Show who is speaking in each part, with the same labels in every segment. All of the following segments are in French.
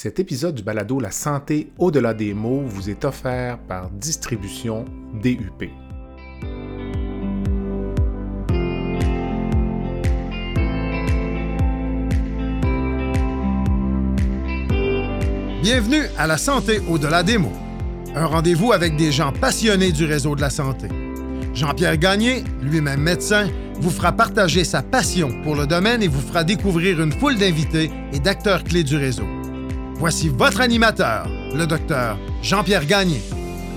Speaker 1: Cet épisode du balado La santé au-delà des mots vous est offert par Distribution DUP.
Speaker 2: Bienvenue à La santé au-delà des mots, un rendez-vous avec des gens passionnés du réseau de la santé. Jean-Pierre Gagné, lui-même médecin, vous fera partager sa passion pour le domaine et vous fera découvrir une foule d'invités et d'acteurs clés du réseau. Voici votre animateur, le docteur Jean-Pierre Gagné.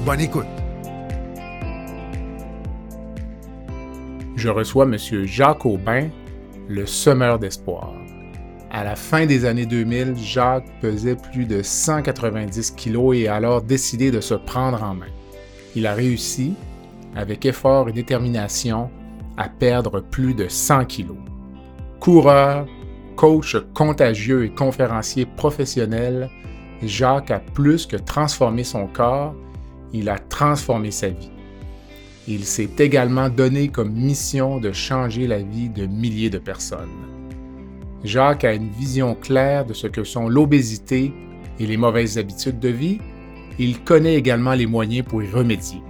Speaker 2: Bonne écoute.
Speaker 1: Je reçois M. Jacques Aubin, le semeur d'espoir. À la fin des années 2000, Jacques pesait plus de 190 kilos et a alors décidé de se prendre en main. Il a réussi, avec effort et détermination, à perdre plus de 100 kilos. Coureur, coach contagieux et conférencier professionnel, Jacques a plus que transformé son corps, il a transformé sa vie. Il s'est également donné comme mission de changer la vie de milliers de personnes. Jacques a une vision claire de ce que sont l'obésité et les mauvaises habitudes de vie. Il connaît également les moyens pour y remédier.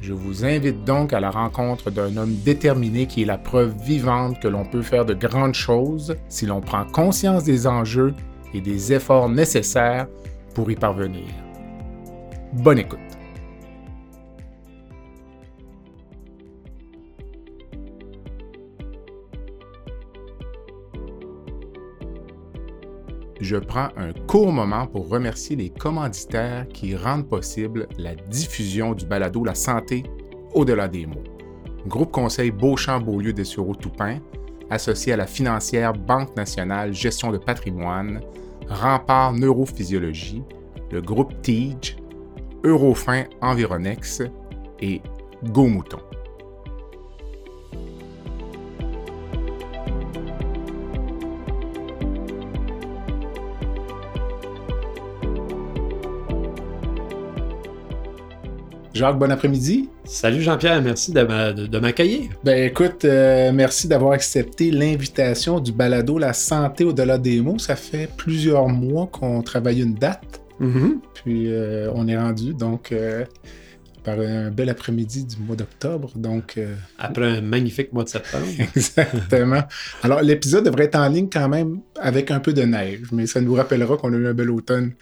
Speaker 1: Je vous invite donc à la rencontre d'un homme déterminé qui est la preuve vivante que l'on peut faire de grandes choses si l'on prend conscience des enjeux et des efforts nécessaires pour y parvenir. Bonne écoute. Je prends un court moment pour remercier les commanditaires qui rendent possible la diffusion du balado La santé au-delà des mots. Groupe Conseil Beauchamp-Beaulieu des Toupin, associé à la financière Banque nationale Gestion de patrimoine, Rempart Neurophysiologie, le groupe TIGE, Eurofin Environex et Go Mouton. Jacques, bon après-midi.
Speaker 3: Salut Jean-Pierre, merci de, m'accueillir.
Speaker 1: Ben écoute, euh, merci d'avoir accepté l'invitation du balado La santé au-delà des mots. Ça fait plusieurs mois qu'on travaille une date.
Speaker 3: Mm-hmm.
Speaker 1: Puis euh, on est rendu donc euh, par un bel après-midi du mois d'octobre. Donc
Speaker 3: après un magnifique mois de septembre.
Speaker 1: Exactement. Alors l'épisode devrait être en ligne quand même avec un peu de neige, mais ça nous rappellera qu'on a eu un bel automne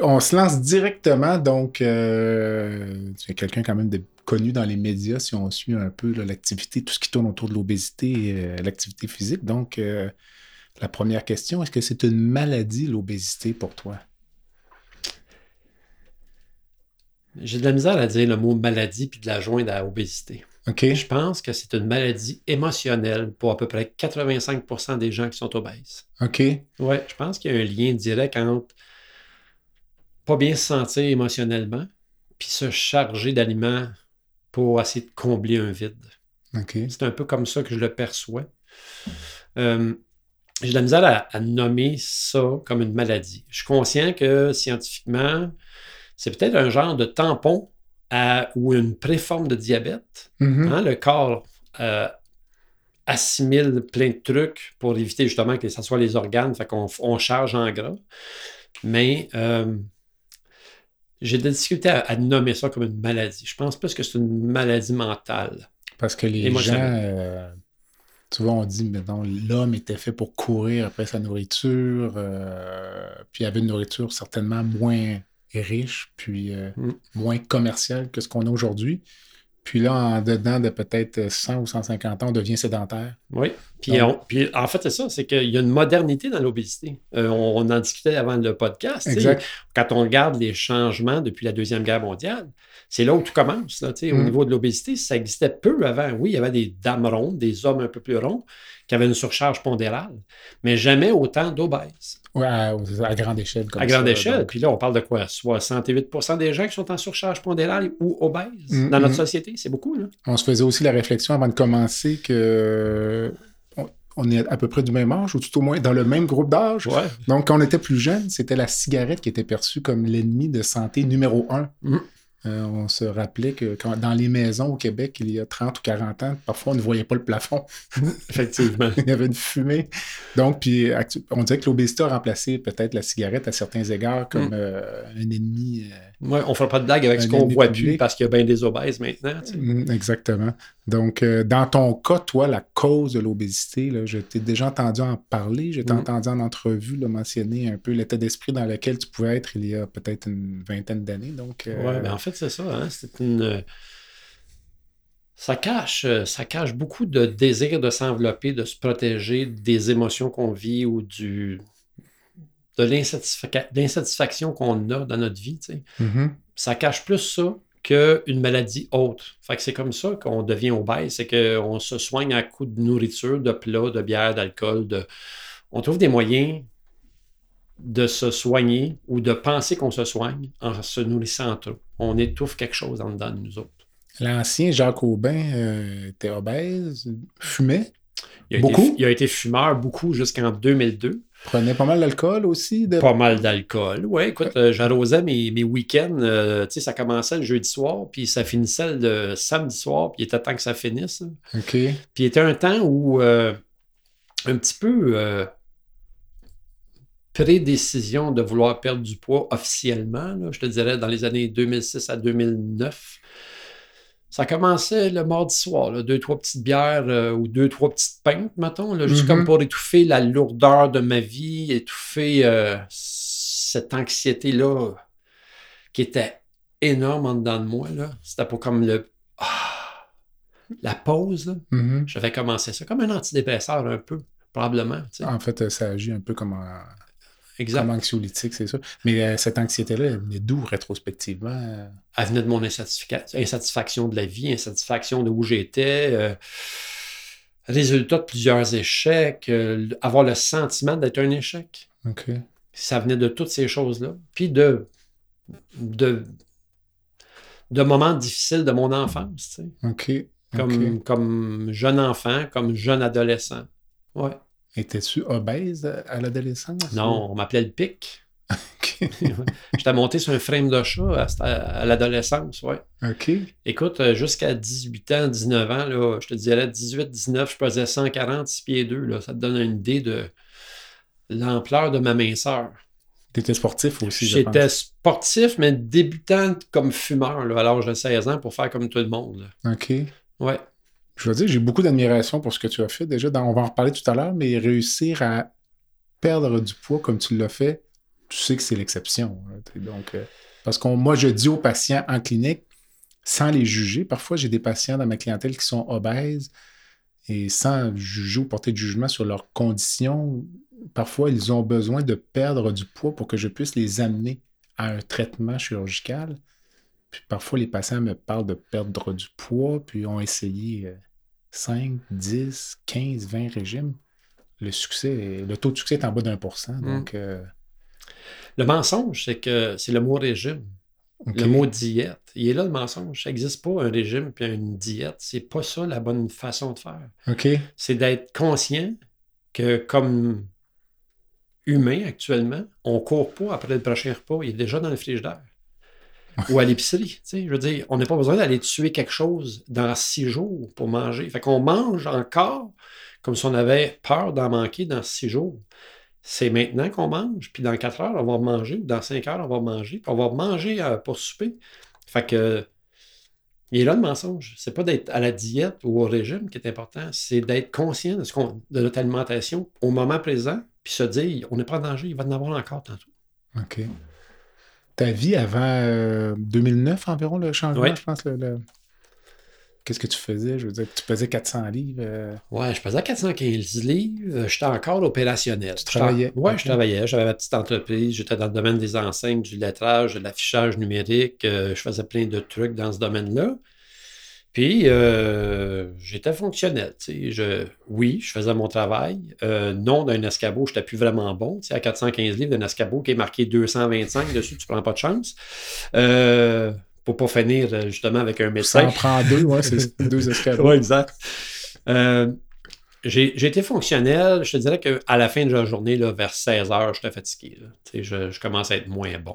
Speaker 1: on se lance directement, donc euh, tu es quelqu'un quand même de, connu dans les médias si on suit un peu l'activité, tout ce qui tourne autour de l'obésité et euh, l'activité physique. Donc, euh, la première question, est-ce que c'est une maladie, l'obésité, pour toi?
Speaker 3: J'ai de la misère à dire le mot maladie puis de la joindre à obésité.
Speaker 1: OK.
Speaker 3: Je pense que c'est une maladie émotionnelle pour à peu près 85% des gens qui sont obèses.
Speaker 1: OK.
Speaker 3: Oui, je pense qu'il y a un lien direct entre pas bien se sentir émotionnellement, puis se charger d'aliments pour essayer de combler un vide. C'est un peu comme ça que je le perçois. Euh, j'ai de la misère à, nommer ça comme une maladie. Je suis conscient que scientifiquement, c'est peut-être un genre de tampon ou une préforme de diabète.
Speaker 1: Mm-hmm.
Speaker 3: Hein, le corps euh, assimile plein de trucs pour éviter justement que ce soit les organes, fait qu'on on charge en gras. Mais euh, j'ai de la difficulté à, nommer ça comme une maladie. Je pense plus que c'est une maladie mentale.
Speaker 1: Parce que les gens, euh, souvent on dit, maintenant l'homme était fait pour courir après sa nourriture, euh, puis il avait une nourriture certainement moins riche, puis euh,
Speaker 3: mm.
Speaker 1: moins commerciale que ce qu'on a aujourd'hui. Puis là, en dedans de peut-être 100 ou 150 ans, on devient sédentaire.
Speaker 3: Oui. Puis, en fait, c'est ça, c'est qu'il y a une modernité dans l'obésité. Euh, on, en discutait avant le podcast. Quand on regarde les changements depuis la Deuxième Guerre mondiale, c'est là où tout commence. Au
Speaker 1: mm.
Speaker 3: niveau de l'obésité, ça existait peu avant. Oui, il y avait des dames rondes, des hommes un peu plus ronds, qui avaient une surcharge pondérale, mais jamais autant d'obèses.
Speaker 1: Oui, à, grande échelle.
Speaker 3: à grande échelle. Puis là, on parle de quoi? 68% des gens qui sont en surcharge pondérale ou obèses
Speaker 1: mm,
Speaker 3: dans notre
Speaker 1: mm.
Speaker 3: société. C'est beaucoup. Là.
Speaker 1: On se faisait aussi la réflexion avant de commencer que on est à peu près du même âge, ou tout au moins dans le même groupe d'âge. Donc, quand on était plus jeune, c'était la cigarette qui était perçue comme l'ennemi de santé numéro un.
Speaker 3: Mm.
Speaker 1: Euh, on se rappelait que dans les maisons au Québec, il y a 30 ou 40 ans, parfois on ne voyait pas le plafond.
Speaker 3: Effectivement.
Speaker 1: il y avait une fumée. Donc, puis on dirait que l'obésité a remplacé peut-être la cigarette à certains égards comme mm. euh, un ennemi.
Speaker 3: Euh, oui, on ne fera pas de blague avec ce qu'on voit plus parce qu'il y a bien des obèses maintenant.
Speaker 1: Mm, exactement. Donc, dans ton cas, toi, la cause de l'obésité, je t'ai déjà entendu en parler, je t'ai mm. entendu en entrevue mentionner un peu l'état d'esprit dans lequel tu pouvais être il y a peut-être une vingtaine d'années. Donc,
Speaker 3: Oui, ben en fait, c'est ça. Hein? C'est une. Ça cache, ça cache beaucoup de désir de s'envelopper, de se protéger des émotions qu'on vit ou du, de l'insatisfaction qu'on a dans notre vie.
Speaker 1: Mm-hmm.
Speaker 3: Ça cache plus ça qu'une maladie autre. Fait que c'est comme ça qu'on devient obèse, c'est qu'on se soigne à coup de nourriture, de plats, de bière, d'alcool. De... On trouve des moyens de se soigner ou de penser qu'on se soigne en se nourrissant trop. On étouffe quelque chose en dedans de nous autres.
Speaker 1: L'ancien Jacques Aubin euh, était obèse, fumait.
Speaker 3: Il a
Speaker 1: beaucoup?
Speaker 3: Été, il a été fumeur beaucoup jusqu'en 2002.
Speaker 1: Prenait pas mal d'alcool aussi.
Speaker 3: Pas mal d'alcool. Oui, écoute, euh, j'arrosais mes, mes week-ends. Euh, tu sais, ça commençait le jeudi soir, puis ça finissait le samedi soir, puis il était temps que ça finisse.
Speaker 1: OK.
Speaker 3: Puis il était un temps où, un petit peu prédécision de vouloir perdre du poids officiellement, je te dirais dans les années 2006 à 2009. Ça commençait le mardi soir, deux, trois petites bières euh, ou deux, trois petites pintes, mettons, juste comme mm-hmm. pour étouffer la lourdeur de ma vie, étouffer euh, cette anxiété-là qui était énorme en dedans de moi. C'était pas comme le. Ah, la pause.
Speaker 1: Mm-hmm.
Speaker 3: J'avais commencé ça comme un antidépresseur un peu, probablement.
Speaker 1: En fait, ça agit un peu comme un Exact. Comme anxiolytique, c'est ça. Mais euh, cette anxiété-là, elle venait d'où rétrospectivement?
Speaker 3: Elle venait de mon insatisfaction de la vie, insatisfaction de où j'étais, euh, résultat de plusieurs échecs, euh, avoir le sentiment d'être un échec. Ça venait de toutes ces choses-là. Puis de, de, de moments difficiles de mon enfance. Tu
Speaker 1: sais.
Speaker 3: Comme, comme jeune enfant, comme jeune adolescent. Ouais.
Speaker 1: Étais-tu obèse à l'adolescence?
Speaker 3: Non, on m'appelait le pic. J'étais monté sur un frame de chat à, l'adolescence, ouais.
Speaker 1: OK.
Speaker 3: Écoute, euh, jusqu'à 18 ans, 19 ans, là, je te dirais 18, 19, je pesais 146 pieds 2. Là. Ça te donne une idée de l'ampleur de ma minceur.
Speaker 1: Tu étais sportif aussi,
Speaker 3: J'étais sportif, mais débutant comme fumeur là, à l'âge de 16 ans pour faire comme tout le monde.
Speaker 1: OK.
Speaker 3: Ouais
Speaker 1: je veux dire, j'ai beaucoup d'admiration pour ce que tu as fait. Déjà, on va en reparler tout à l'heure, mais réussir à perdre du poids comme tu l'as fait, tu sais que c'est l'exception. Donc, euh, parce que moi, je dis aux patients en clinique, sans les juger, parfois j'ai des patients dans ma clientèle qui sont obèses et sans juger ou porter de jugement sur leurs conditions, parfois ils ont besoin de perdre du poids pour que je puisse les amener à un traitement chirurgical. Puis parfois, les patients me parlent de perdre du poids, puis ont essayé 5, 10, 15, 20 régimes. Le succès, le taux de succès est en bas d'un pour cent. Donc, mm. euh,
Speaker 3: Le mensonge, c'est que c'est le mot régime. Le mot diète. Il est là le mensonge. Ça n'existe pas un régime puis une diète. C'est pas ça la bonne façon de faire. C'est d'être conscient que comme humain actuellement, on ne court pas après le prochain repas. Il est déjà dans le frigidaire ou à l'épicerie. Je veux dire, on n'a pas besoin d'aller tuer quelque chose dans six jours pour manger. Fait qu'on mange encore comme si on avait peur d'en manquer dans six jours. C'est maintenant qu'on mange, puis dans quatre heures, on va manger, dans cinq heures, on va manger, puis on va manger euh, pour souper. Fait que il est là le mensonge. C'est pas d'être à la diète ou au régime qui est important, c'est d'être conscient de, ce de notre alimentation au moment présent, puis se dire on n'est pas en danger, il va en avoir encore tantôt.
Speaker 1: OK ta vie avant 2009 euh, environ, le changement, je pense. Qu'est-ce que tu faisais? Je veux dire, tu pesais 400 livres. Euh.
Speaker 3: Ouais, je pesais 415 livres. Euh, j'étais encore opérationnel.
Speaker 1: Tu travaillais?
Speaker 3: Oui, je travaillais. J'avais ma petite entreprise. J'étais dans le domaine des enseignes, du lettrage, de l'affichage numérique. je faisais plein de trucs dans ce domaine-là. Puis, euh, j'étais fonctionnel. Je, oui, je faisais mon travail. Euh, non, d'un escabeau, je n'étais plus vraiment bon. à 415 livres d'un escabeau qui est marqué 225 dessus, tu ne prends pas de chance. Euh, pour pas finir euh, justement avec un médecin.
Speaker 1: Ça en prend deux, ouais, c'est deux escabeaux.
Speaker 3: oui, exact. j'ai été fonctionnel. Je te dirais qu'à la fin de la journée, là, vers 16 heures, j'étais fatigué. Je, je commence à être moins bon.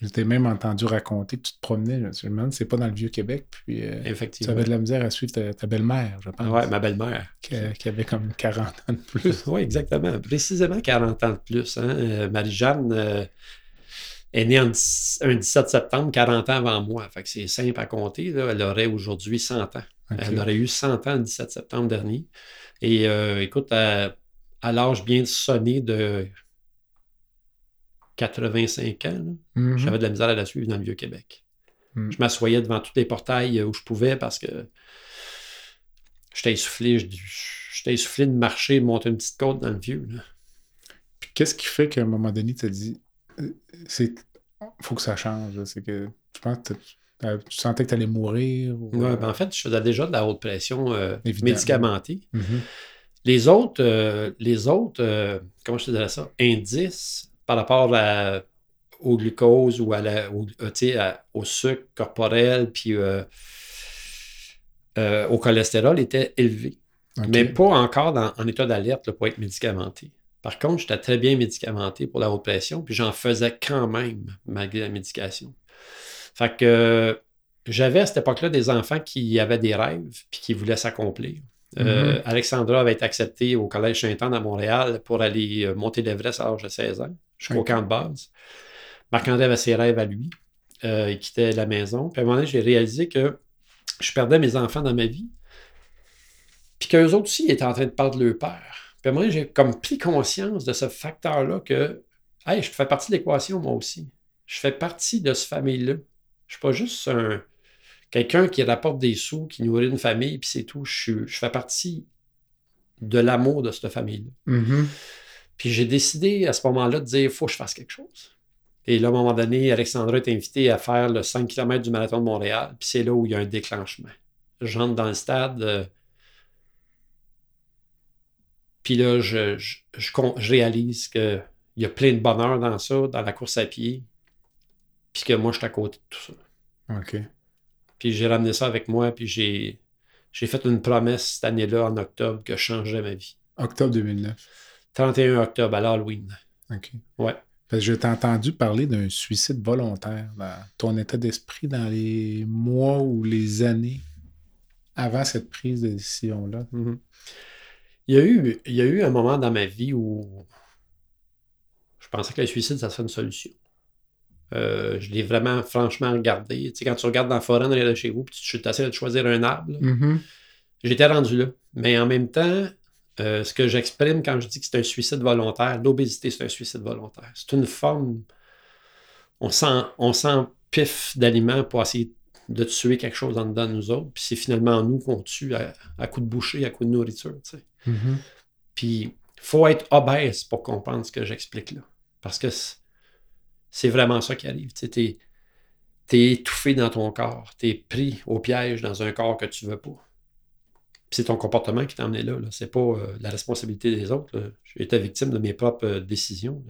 Speaker 1: Je t'ai même entendu raconter que tu te promenais. Je me demande c'est pas dans le Vieux-Québec. Puis, euh,
Speaker 3: Effectivement.
Speaker 1: Tu avais de la misère à suivre ta, belle-mère, je pense.
Speaker 3: Oui, ma belle-mère.
Speaker 1: Qui, avait comme 40 ans de plus.
Speaker 3: oui, exactement. Précisément 40 ans de plus. Hein. Euh, Marie-Jeanne euh, est née un 17 septembre, 40 ans avant moi. Fait que c'est simple à compter. Elle aurait aujourd'hui 100 ans. Elle aurait eu 100 ans le 17 septembre dernier. Et écoute, à, à l'âge bien sonné de 85 ans, mm-hmm. j'avais de la misère à la suivre dans le Vieux-Québec. Mm. Je m'assoyais devant tous les portails où je pouvais parce que j'étais essoufflé, j'étais essoufflé de marcher, de monter une petite côte dans le Vieux.
Speaker 1: Puis qu'est-ce qui fait qu'à un moment donné, tu as dit, euh, c'est faut que ça change? C'est que tu penses que tu sentais que tu allais mourir?
Speaker 3: Oui, euh? ben en fait, je faisais déjà de la haute pression euh, médicamentée. Mm-hmm. Les autres, les autres comment je te dirais ça, indices par rapport au glucose ou à la, au, euh, au sucre corporel puis euh, euh, au cholestérol était élevé. Mais pas encore en état d'alerte pour être médicamenté. Par contre, j'étais très bien médicamenté pour la haute pression, puis j'en faisais quand même malgré la médication. Fait que j'avais à cette époque-là des enfants qui avaient des rêves puis qui voulaient s'accomplir. Mm-hmm. Alexandra avait été acceptée au Collège Saint-Anne à Montréal pour aller monter l'Everest à l'âge de 16 ans jusqu'au camp de base. Marc-André avait ses rêves à lui. Euh, il quittait la maison. Puis à un moment donné, j'ai réalisé que je perdais mes enfants dans ma vie. Puis qu'eux autres aussi étaient en train de perdre leur père. Puis à un moment donné, j'ai comme pris conscience de ce facteur-là que, hey, je fais partie de l'équation moi aussi. Je fais partie de cette famille-là. Je suis pas juste un, quelqu'un qui rapporte des sous, qui nourrit une famille, puis c'est tout. Je, je, fais partie de l'amour de cette famille-là. Mm-hmm. Puis j'ai décidé à ce moment-là de dire, il faut que je fasse quelque chose. Et là, à un moment donné, Alexandra est invitée à faire le 5 km du marathon de Montréal. Puis c'est là où il y a un déclenchement. J'entre dans le stade. Euh, puis là, je, je, réalise qu'il y a plein de bonheur dans ça, dans la course à pied. Puis que moi, je suis à côté de tout ça.
Speaker 1: OK.
Speaker 3: Puis j'ai ramené ça avec moi. Puis j'ai, j'ai fait une promesse cette année-là, en octobre, que je changerais ma vie.
Speaker 1: Octobre 2009.
Speaker 3: 31 octobre, à l'Halloween.
Speaker 1: OK.
Speaker 3: Ouais.
Speaker 1: Parce que je t'ai entendu parler d'un suicide volontaire dans ton état d'esprit dans les mois ou les années avant cette prise de décision-là.
Speaker 3: Mm-hmm. il, y a eu, il y a eu un moment dans ma vie où je pensais que le suicide, ça serait une solution. Euh, je l'ai vraiment franchement regardé. Tu sais, quand tu regardes dans la forêt derrière de chez vous, puis tu essaies de choisir un arbre, mm-hmm. j'étais rendu là. Mais en même temps, euh, ce que j'exprime quand je dis que c'est un suicide volontaire, l'obésité, c'est un suicide volontaire. C'est une forme. On sent, on sent pif d'aliments pour essayer de tuer quelque chose en dedans de nous autres. Puis c'est finalement nous qu'on tue à, à coup de boucher, à coup de nourriture. Tu sais. Mm-hmm. Puis il faut être obèse pour comprendre ce que j'explique là. Parce que c'est vraiment ça qui arrive. Tu sais, es étouffé dans ton corps. Tu es pris au piège dans un corps que tu veux pas c'est ton comportement qui t'a amené là. Ce n'est pas euh, la responsabilité des autres. J'ai été victime de mes propres euh, décisions.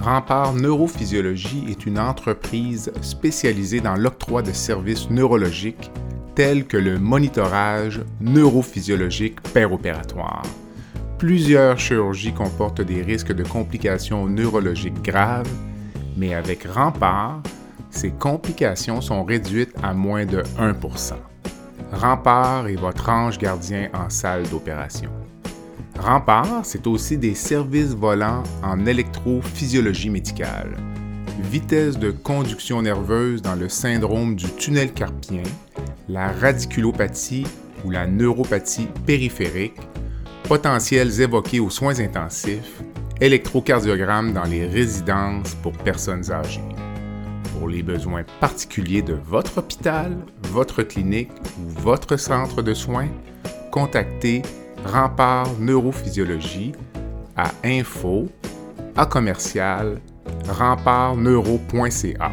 Speaker 1: Rempart Neurophysiologie est une entreprise spécialisée dans l'octroi de services neurologiques tels que le monitorage neurophysiologique opératoire. Plusieurs chirurgies comportent des risques de complications neurologiques graves, mais avec Rempart, ces complications sont réduites à moins de 1% Rempart est votre ange gardien en salle d'opération. Rempart, c'est aussi des services volants en électrophysiologie médicale, vitesse de conduction nerveuse dans le syndrome du tunnel carpien, la radiculopathie ou la neuropathie périphérique, potentiels évoqués aux soins intensifs, électrocardiogramme dans les résidences pour personnes âgées. Pour les besoins particuliers de votre hôpital, votre clinique ou votre centre de soins, contactez Rempart Neurophysiologie à info à commercial rempartneuro.ca.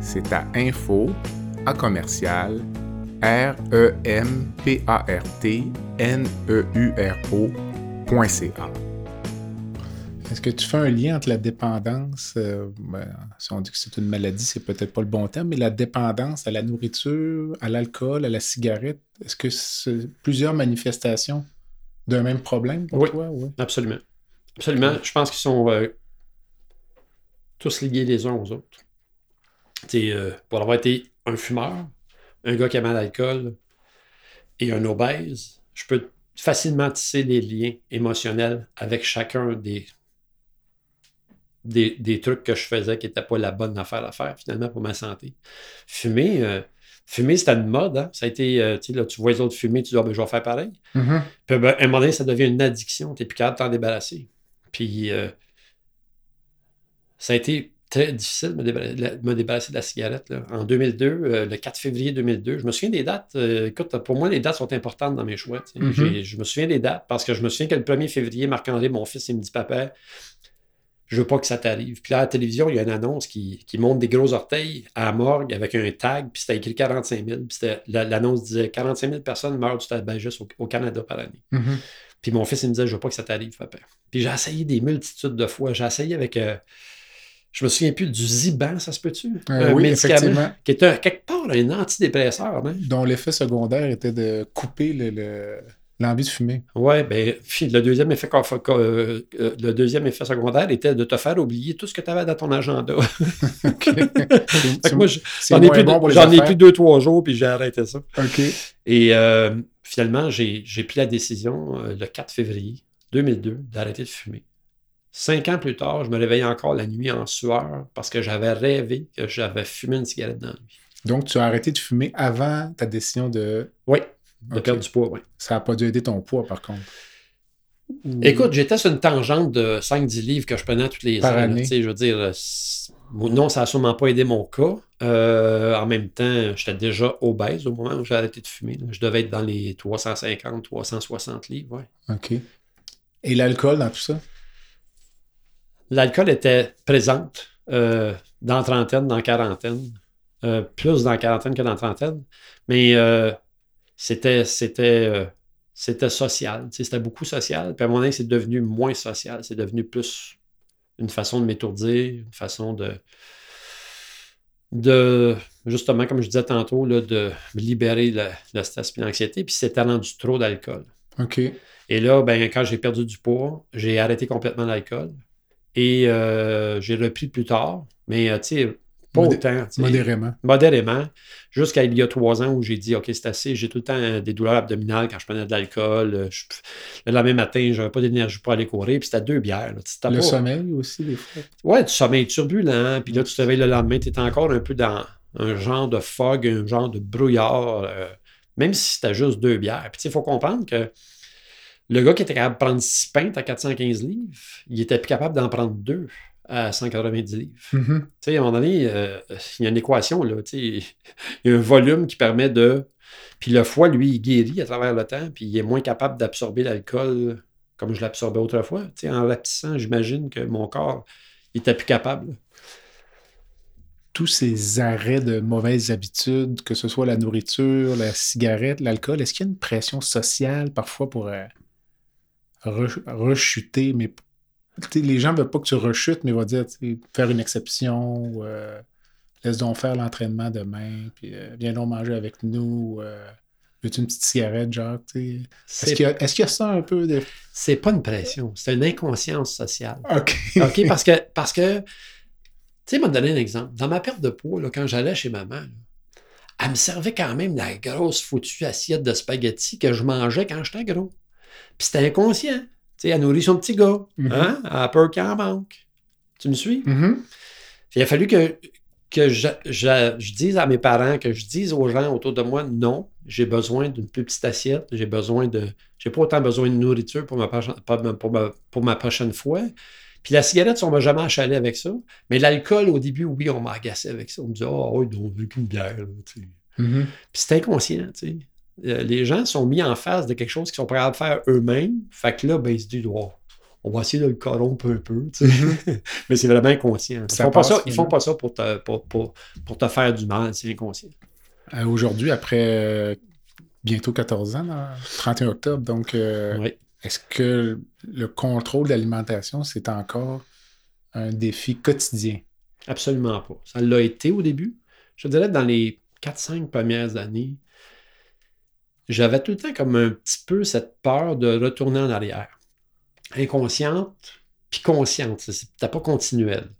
Speaker 1: C'est à info à commercial R-E-M-P-A-R-T-N-E-U-R-O.ca. Est-ce que tu fais un lien entre la dépendance, euh, ben, si on dit que c'est une maladie, c'est peut-être pas le bon terme, mais la dépendance à la nourriture, à l'alcool, à la cigarette, est-ce que c'est plusieurs manifestations d'un même problème pour
Speaker 3: oui,
Speaker 1: toi?
Speaker 3: Oui, absolument. Absolument. Je pense qu'ils sont euh, tous liés les uns aux autres. Euh, pour avoir été un fumeur, un gars qui a mal à l'alcool et un obèse, je peux facilement tisser les liens émotionnels avec chacun des, des, trucs que je faisais qui n'étaient pas la bonne affaire à faire, finalement, pour ma santé. Fumer, euh, fumer c'était une mode. Hein. Ça a été, euh, tu tu vois les autres fumer, tu dis, ben, je vais faire pareil.
Speaker 1: Mm-hmm.
Speaker 3: Puis, ben, à un moment donné, ça devient une addiction. Tu n'es plus capable de t'en débarrasser. Puis, ça a été très difficile de me débarrasser de la cigarette. En 2002, euh, le 4 février 2002, je me souviens des dates. Euh, écoute, pour moi, les dates sont importantes dans mes choix. Mm-hmm. Je me souviens des dates parce que je me souviens que le 1er février, Marc-André, mon fils, il me dit Papa, je veux pas que ça t'arrive. Puis là, à la télévision, il y a une annonce qui, montre des gros orteils à la morgue avec un tag, puis c'était écrit 45 000. Puis l'annonce disait 45 000 personnes meurent du tabagisme au, au Canada par année.
Speaker 1: Mm-hmm.
Speaker 3: Puis mon fils, il me disait Je veux pas que ça t'arrive, papa. Puis j'ai essayé des multitudes de fois. J'ai essayé avec. Euh, je me souviens plus du Ziban, ça se peut-tu?
Speaker 1: Euh, oui, effectivement.
Speaker 3: Qui était quelque part un antidépresseur.
Speaker 1: Dont l'effet secondaire était de couper le, l'envie de fumer.
Speaker 3: Oui, le deuxième, effet, euh, euh, le deuxième effet secondaire était de te faire oublier tout ce que tu avais dans ton agenda. moi, j'en ai, plus, j'en ai plus deux, trois jours, puis j'ai arrêté ça.
Speaker 1: OK.
Speaker 3: Et finalement, j'ai, j'ai pris la décision le 4 février 2002 d'arrêter de fumer. Cinq ans plus tard, je me réveillais encore la nuit en sueur parce que j'avais rêvé que j'avais fumé une cigarette dans la nuit.
Speaker 1: Donc, tu as arrêté de fumer avant ta décision de.
Speaker 3: Oui, de perdre du poids, oui.
Speaker 1: Ça n'a pas dû aider ton poids, par contre.
Speaker 3: Écoute, j'étais sur une tangente de 5-10 livres que je prenais toutes les
Speaker 1: par Année.
Speaker 3: je veux dire, euh, non, ça n'a sûrement pas aidé mon cas. Euh, en même temps, j'étais déjà obèse au moment où j'ai arrêté de fumer. Je devais être dans les 350, 360 livres, oui.
Speaker 1: OK. Et l'alcool dans tout ça?
Speaker 3: L'alcool était présente euh, dans la trentaine, dans la quarantaine, euh, plus dans la quarantaine que dans la trentaine, mais euh, c'était, c'était, c'était social, c'était beaucoup social. Puis à moment donné, c'est devenu moins social, c'est devenu plus une façon de m'étourdir, une façon de, de justement, comme je disais tantôt, là, de libérer le, stress et l'anxiété, puis c'était rendu trop d'alcool.
Speaker 1: OK.
Speaker 3: Et là, ben, quand j'ai perdu du poids, j'ai arrêté complètement l'alcool. Et euh, j'ai repris plus tard, mais euh, tu sais, pas autant.
Speaker 1: Modérément.
Speaker 3: Modérément. Jusqu'à il y a trois ans où j'ai dit, OK, c'est assez. J'ai tout le temps euh, des douleurs abdominales quand je prenais de l'alcool. Le lendemain matin, je n'avais pas d'énergie pour aller courir. Puis c'était deux bières.
Speaker 1: le sommeil aussi, des fois.
Speaker 3: Ouais, du sommeil turbulent. Puis là, tu te réveilles le lendemain, tu es encore un peu dans un genre de fog, un genre de brouillard. même si c'était juste deux bières. Puis il faut comprendre que le gars qui était capable de prendre 6 pintes à 415 livres, il était plus capable d'en prendre deux à 190 livres.
Speaker 1: Mm-hmm.
Speaker 3: Tu sais, à un moment donné, euh, il y a une équation, là. Il y a un volume qui permet de. Puis le foie, lui, il guérit à travers le temps, puis il est moins capable d'absorber l'alcool comme je l'absorbais autrefois. Tu sais, en rapetissant, j'imagine que mon corps, il était plus capable.
Speaker 1: Tous ces arrêts de mauvaises habitudes, que ce soit la nourriture, la cigarette, l'alcool, est-ce qu'il y a une pression sociale parfois pour. Euh, rechuter, mais les gens ne veulent pas que tu rechutes, mais ils vont dire faire une exception, euh, laisse donc faire l'entraînement demain, puis euh, viens donc manger avec nous. Euh, veux-tu une petite cigarette, Jacques? Est-ce qu'il y, a ça un peu de.
Speaker 3: C'est pas une pression, c'est une inconscience sociale.
Speaker 1: OK.
Speaker 3: OK, parce que, parce que tu sais, m'a donné un exemple. Dans ma perte de poids, quand j'allais chez maman, elle me servait quand même la grosse foutue assiette de spaghettis que je mangeais quand j'étais gros. Puis c'était inconscient. Tu sais, elle nourrit son petit gars. Mm-hmm. hein? Elle a peur qu'il en manque. Tu me suis?
Speaker 1: Mm-hmm.
Speaker 3: Il a fallu que, que je, je, dise à mes parents, que je dise aux gens autour de moi, non, j'ai besoin d'une plus petite assiette, j'ai besoin de. J'ai pas autant besoin de nourriture pour ma, pour ma, pour ma prochaine fois. Puis la cigarette, on m'a jamais achalé avec ça. Mais l'alcool, au début, oui, on m'a agacé avec ça. On me disait, oh, oui, on veut qu'une bière. tu sais.
Speaker 1: Mm-hmm.
Speaker 3: Puis c'est inconscient. Tu sais. Euh, les gens sont mis en face de quelque chose qu'ils sont prêts à faire eux-mêmes. Fait que là, ben, ils se disent, on va essayer de le corrompre un peu. Mm-hmm. Mais c'est vraiment inconscient. Ils ne font, pas ça, ils font pas ça pour te, pour, pour, pour te faire du mal, c'est inconscient.
Speaker 1: Euh, Aujourd'hui, après euh, bientôt 14 ans, 31 octobre, donc euh, est-ce que le contrôle de l'alimentation, c'est encore un défi quotidien?
Speaker 3: Absolument pas. Ça l'a été au début. Je dirais que dans les 4-5 premières années, j'avais tout le temps comme un petit peu cette peur de retourner en arrière. Inconsciente, puis consciente. C'était pas continuel.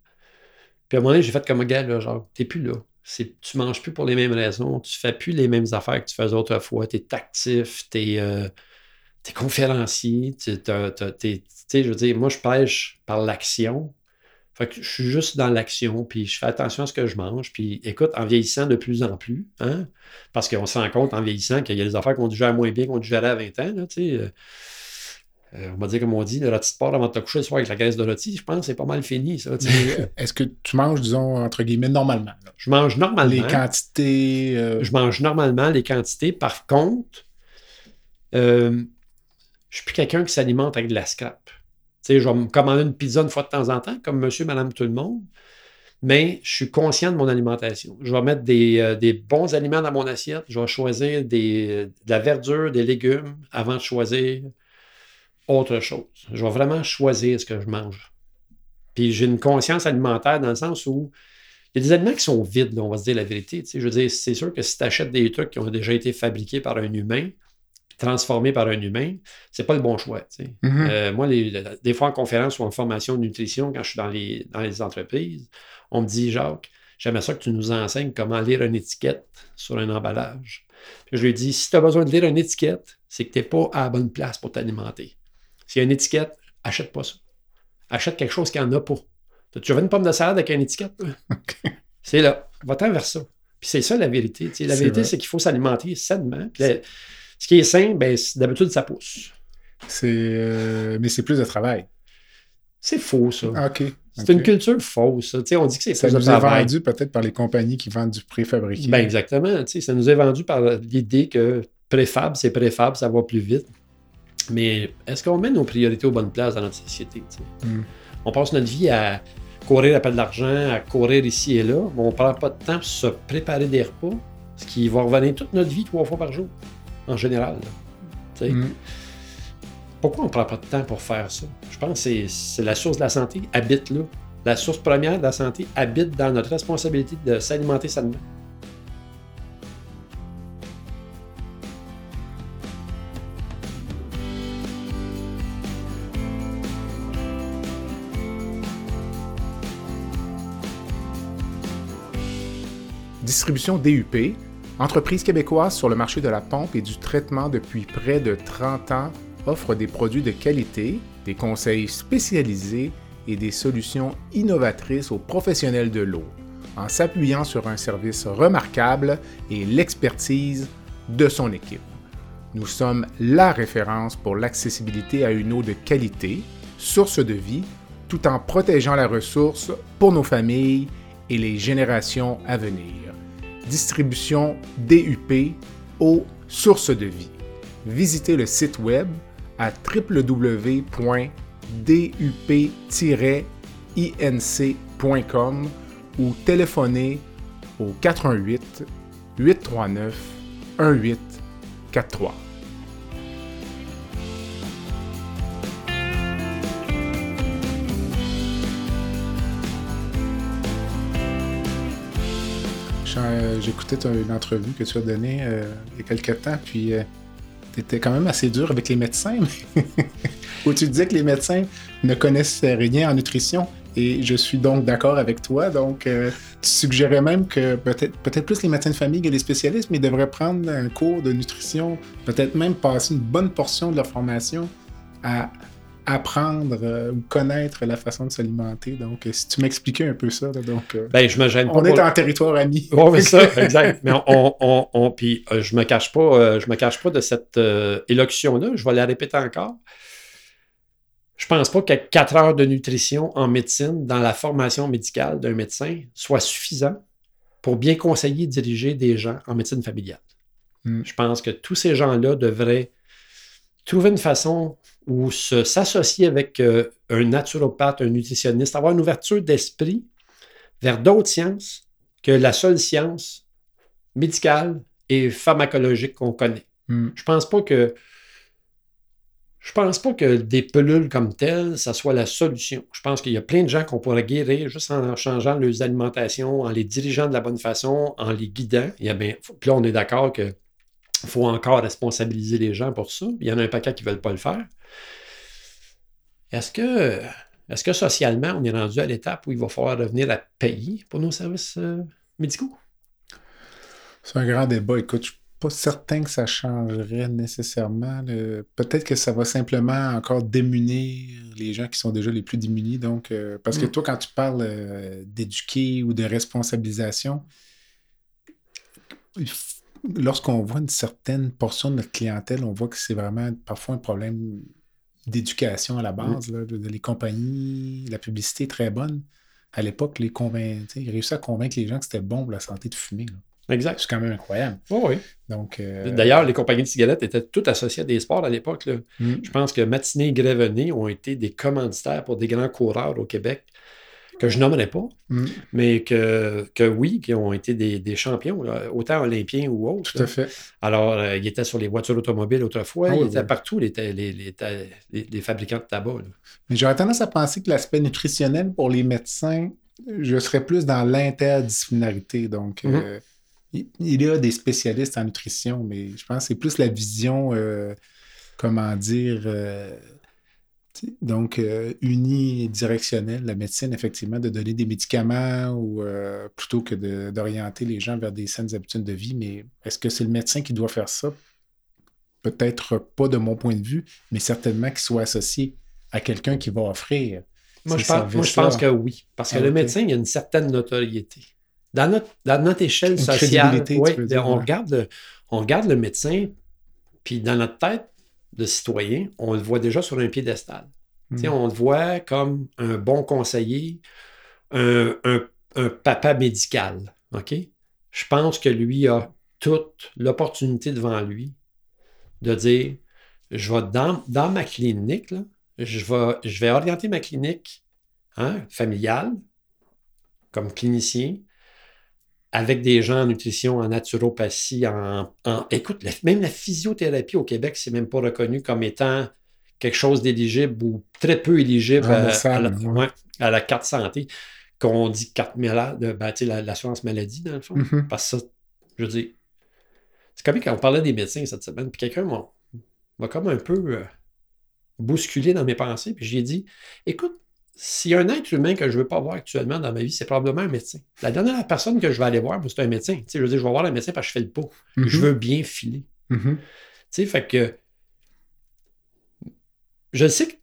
Speaker 3: Puis à un moment donné, j'ai fait comme, gars, là, genre, t'es plus là. C'est, tu manges plus pour les mêmes raisons, tu fais plus les mêmes affaires que tu faisais autrefois, euh, tu es actif, tu es, conférencier, je veux dire, moi, je pêche par l'action, fait que je suis juste dans l'action, puis je fais attention à ce que je mange. Puis écoute, en vieillissant de plus en plus, hein, parce qu'on se rend compte en vieillissant qu'il y a des affaires qu'on digère moins bien qu'on digérait à 20 ans. Là, euh, euh, on va dire, comme on dit, le rôti de porc avant de te coucher le soir avec la graisse de rôti, je pense que c'est pas mal fini. ça.
Speaker 1: Euh, est-ce que tu manges, disons, entre guillemets, normalement?
Speaker 3: Je mange normalement.
Speaker 1: Les quantités.
Speaker 3: Euh, je mange normalement les quantités. Par contre, euh, je suis plus quelqu'un qui s'alimente avec de la scrap je vais me commander une pizza une fois de temps en temps, comme monsieur, madame, tout le monde. Mais je suis conscient de mon alimentation. Je vais mettre des, euh, bons aliments dans mon assiette. Je vais choisir de la verdure, des légumes avant de choisir autre chose. Je vais vraiment choisir ce que je mange. Puis j'ai une conscience alimentaire dans le sens où il y a des aliments qui sont vides, on va se dire la vérité. Tu sais. Je veux dire, c'est sûr que si tu achètes des trucs qui ont déjà été fabriqués par un humain, transformé par un humain, c'est pas le bon choix. Euh, moi, des fois en conférence ou en formation de nutrition, quand je suis dans les, dans les entreprises, on me dit, Jacques, j'aimerais ça que tu nous enseignes comment lire une étiquette sur un emballage. Puis je lui dis, si tu as besoin de lire une étiquette, c'est que tu n'es pas à la bonne place pour t'alimenter. S'il y a une étiquette, achète pas ça. Achète quelque chose qui n'en a pas. Tu veux une pomme de salade avec une étiquette? C'est là. Va-t'en vers ça. Puis c'est ça la vérité. La vérité, c'est qu'il faut s'alimenter sainement. Ce qui est sain, ben, d'habitude, ça pousse.
Speaker 1: C'est, euh, mais c'est plus de travail.
Speaker 3: C'est faux, ça.
Speaker 1: Ah, OK.
Speaker 3: C'est une culture fausse. T'sais, on dit que c'est
Speaker 1: Ça nous est vendu peut-être par les compagnies qui vendent du préfabriqué.
Speaker 3: Ben exactement. Ça nous est vendu par l'idée que préfab, c'est préfab, ça va plus vite. Mais est-ce qu'on met nos priorités aux bonnes places dans notre société? Hmm. On passe notre vie à courir après de l'argent, à courir ici et là. mais On ne prend pas de temps pour se préparer des repas, ce qui va revenir toute notre vie trois fois par jour en général. Mm. Pourquoi on prend pas de temps pour faire ça? Je pense que c'est la source de la santé habite là. La source première de la santé habite dans notre responsabilité de s'alimenter sainement.
Speaker 1: distribution DUP, Entreprise québécoise sur le marché de la pompe et du traitement depuis près de 30 ans, offre des produits de qualité, des conseils spécialisés et des solutions innovatrices aux professionnels de l'eau, en s'appuyant sur un service remarquable et l'expertise de son équipe. Nous sommes la référence pour l'accessibilité à une eau de qualité, source de vie, tout en protégeant la ressource pour nos familles et les générations à venir distribution DUP aux sources de vie. Visitez le site web à www.dup-inc.com ou téléphonez au 88 839 1843. Euh, j'écoutais une entrevue que tu as donnée euh, il y a quelques temps, puis euh, tu étais quand même assez dur avec les médecins, où tu disais que les médecins ne connaissent rien en nutrition. Et je suis donc d'accord avec toi. Donc, euh, tu suggérais même que peut-être peut-être plus les médecins de famille que les spécialistes, mais ils devraient prendre un cours de nutrition, peut-être même passer une bonne portion de leur formation à apprendre euh, ou connaître la façon de s'alimenter. Donc, euh, si tu m'expliquais un peu ça, donc.
Speaker 3: Euh, ben, je me gêne
Speaker 1: pas. On est en territoire ami.
Speaker 3: Oui, mais ça, exact. Mais on, on, on, puis je me cache pas, je me cache pas de cette élocution-là. Je vais la répéter encore. Je pense pas que quatre heures de nutrition en médecine, dans la formation médicale d'un médecin, soit suffisant pour bien conseiller et diriger des gens en médecine familiale. Hmm. Je pense que tous ces gens-là devraient trouver une façon où s'associer avec euh, un naturopathe, un nutritionniste, avoir une ouverture d'esprit vers d'autres sciences que la seule science médicale et pharmacologique qu'on connaît. Hmm. Je pense pas que je pense pas que des pelules comme telles, ça soit la solution. Je pense qu'il y a plein de gens qu'on pourrait guérir juste en changeant leurs alimentations, en les dirigeant de la bonne façon, en les guidant. Et bien, là, on est d'accord que qu'il faut encore responsabiliser les gens pour ça. Il y en a un paquet qui ne veulent pas le faire. Est-ce que, est que socialement, on est rendu à l'étape où il va falloir revenir à payer pour nos services euh, médicaux?
Speaker 1: C'est un grand débat. Écoute, je pas certain que ça changerait nécessairement. Peut-être que ça va simplement encore démunir les gens qui sont déjà les plus démunis. Donc, euh, parce que mm. toi, quand tu parles euh, d'éduquer ou de responsabilisation, lorsqu'on voit une certaine portion de notre clientèle, on voit que c'est vraiment parfois un problème d'éducation à la base. les compagnies, la publicité est très bonne. À l'époque, les ils réussissaient à convaincre les gens que c'était bon pour la santé de fumer.
Speaker 3: Exact.
Speaker 1: C'est quand même incroyable.
Speaker 3: oui.
Speaker 1: Donc, euh,
Speaker 3: D'ailleurs, les compagnies de cigarettes étaient toutes associées à des sports à l'époque. Mm. Je pense que Matinée et Grévenet ont été des commanditaires pour des grands coureurs au Québec que je nommerai pas, mm. mais que, que oui, qui ont été des, champions, autant olympiens ou autres.
Speaker 1: Tout à fait.
Speaker 3: Alors, euh, ils étaient sur les voitures automobiles autrefois, ah ils étaient partout, les, les, fabricants de tabac.
Speaker 1: Mais j'aurais tendance à penser que l'aspect nutritionnel pour les médecins, je serais plus dans l'interdisciplinarité. Donc, mm-hmm. euh, il y a des spécialistes en nutrition, mais je pense que c'est plus la vision, euh, comment dire, euh, donc euh, unidirectionnelle, la médecine, effectivement, de donner des médicaments ou plutôt que d'orienter les gens vers des saines habitudes de vie. Mais est-ce que c'est le médecin qui doit faire ça? Peut-être pas de mon point de vue, mais certainement qu'il soit associé à quelqu'un qui va offrir.
Speaker 3: Moi, je pense, moi je pense, que oui, parce que ah, le médecin, il a une certaine notoriété. Dans notre, dans notre échelle sociale, on, regarde le, on regarde le médecin, puis dans notre tête de citoyen, on le voit déjà sur un piédestal. Hmm. On le voit comme un bon conseiller, un, papa médical. OK? Je pense que lui a toute l'opportunité devant lui de dire je vais dans, dans ma clinique, je, vais, je vais orienter ma clinique hein, familiale comme clinicien avec des gens en nutrition, en naturopathie, en. écoute, même la physiothérapie au Québec, c'est même pas reconnu comme étant quelque chose d'éligible ou très peu éligible à, la, carte santé. Qu'on dit carte malade, ben, l'assurance maladie, dans le fond. Mm-hmm. Parce que ça, je veux dire, c'est comme quand on parlait des médecins cette semaine, puis quelqu'un m'a comme un peu euh, bousculé dans mes pensées, puis j'ai dit écoute, s'il y a un être humain que je ne veux pas voir actuellement dans ma vie, c'est probablement un médecin. La dernière personne que je vais aller voir, c'est un médecin. je veux dire, je vais voir le médecin parce que je fais le pot. Je mm-hmm. veux bien filer.
Speaker 1: Mm-hmm. Tu
Speaker 3: sais, fait que je sais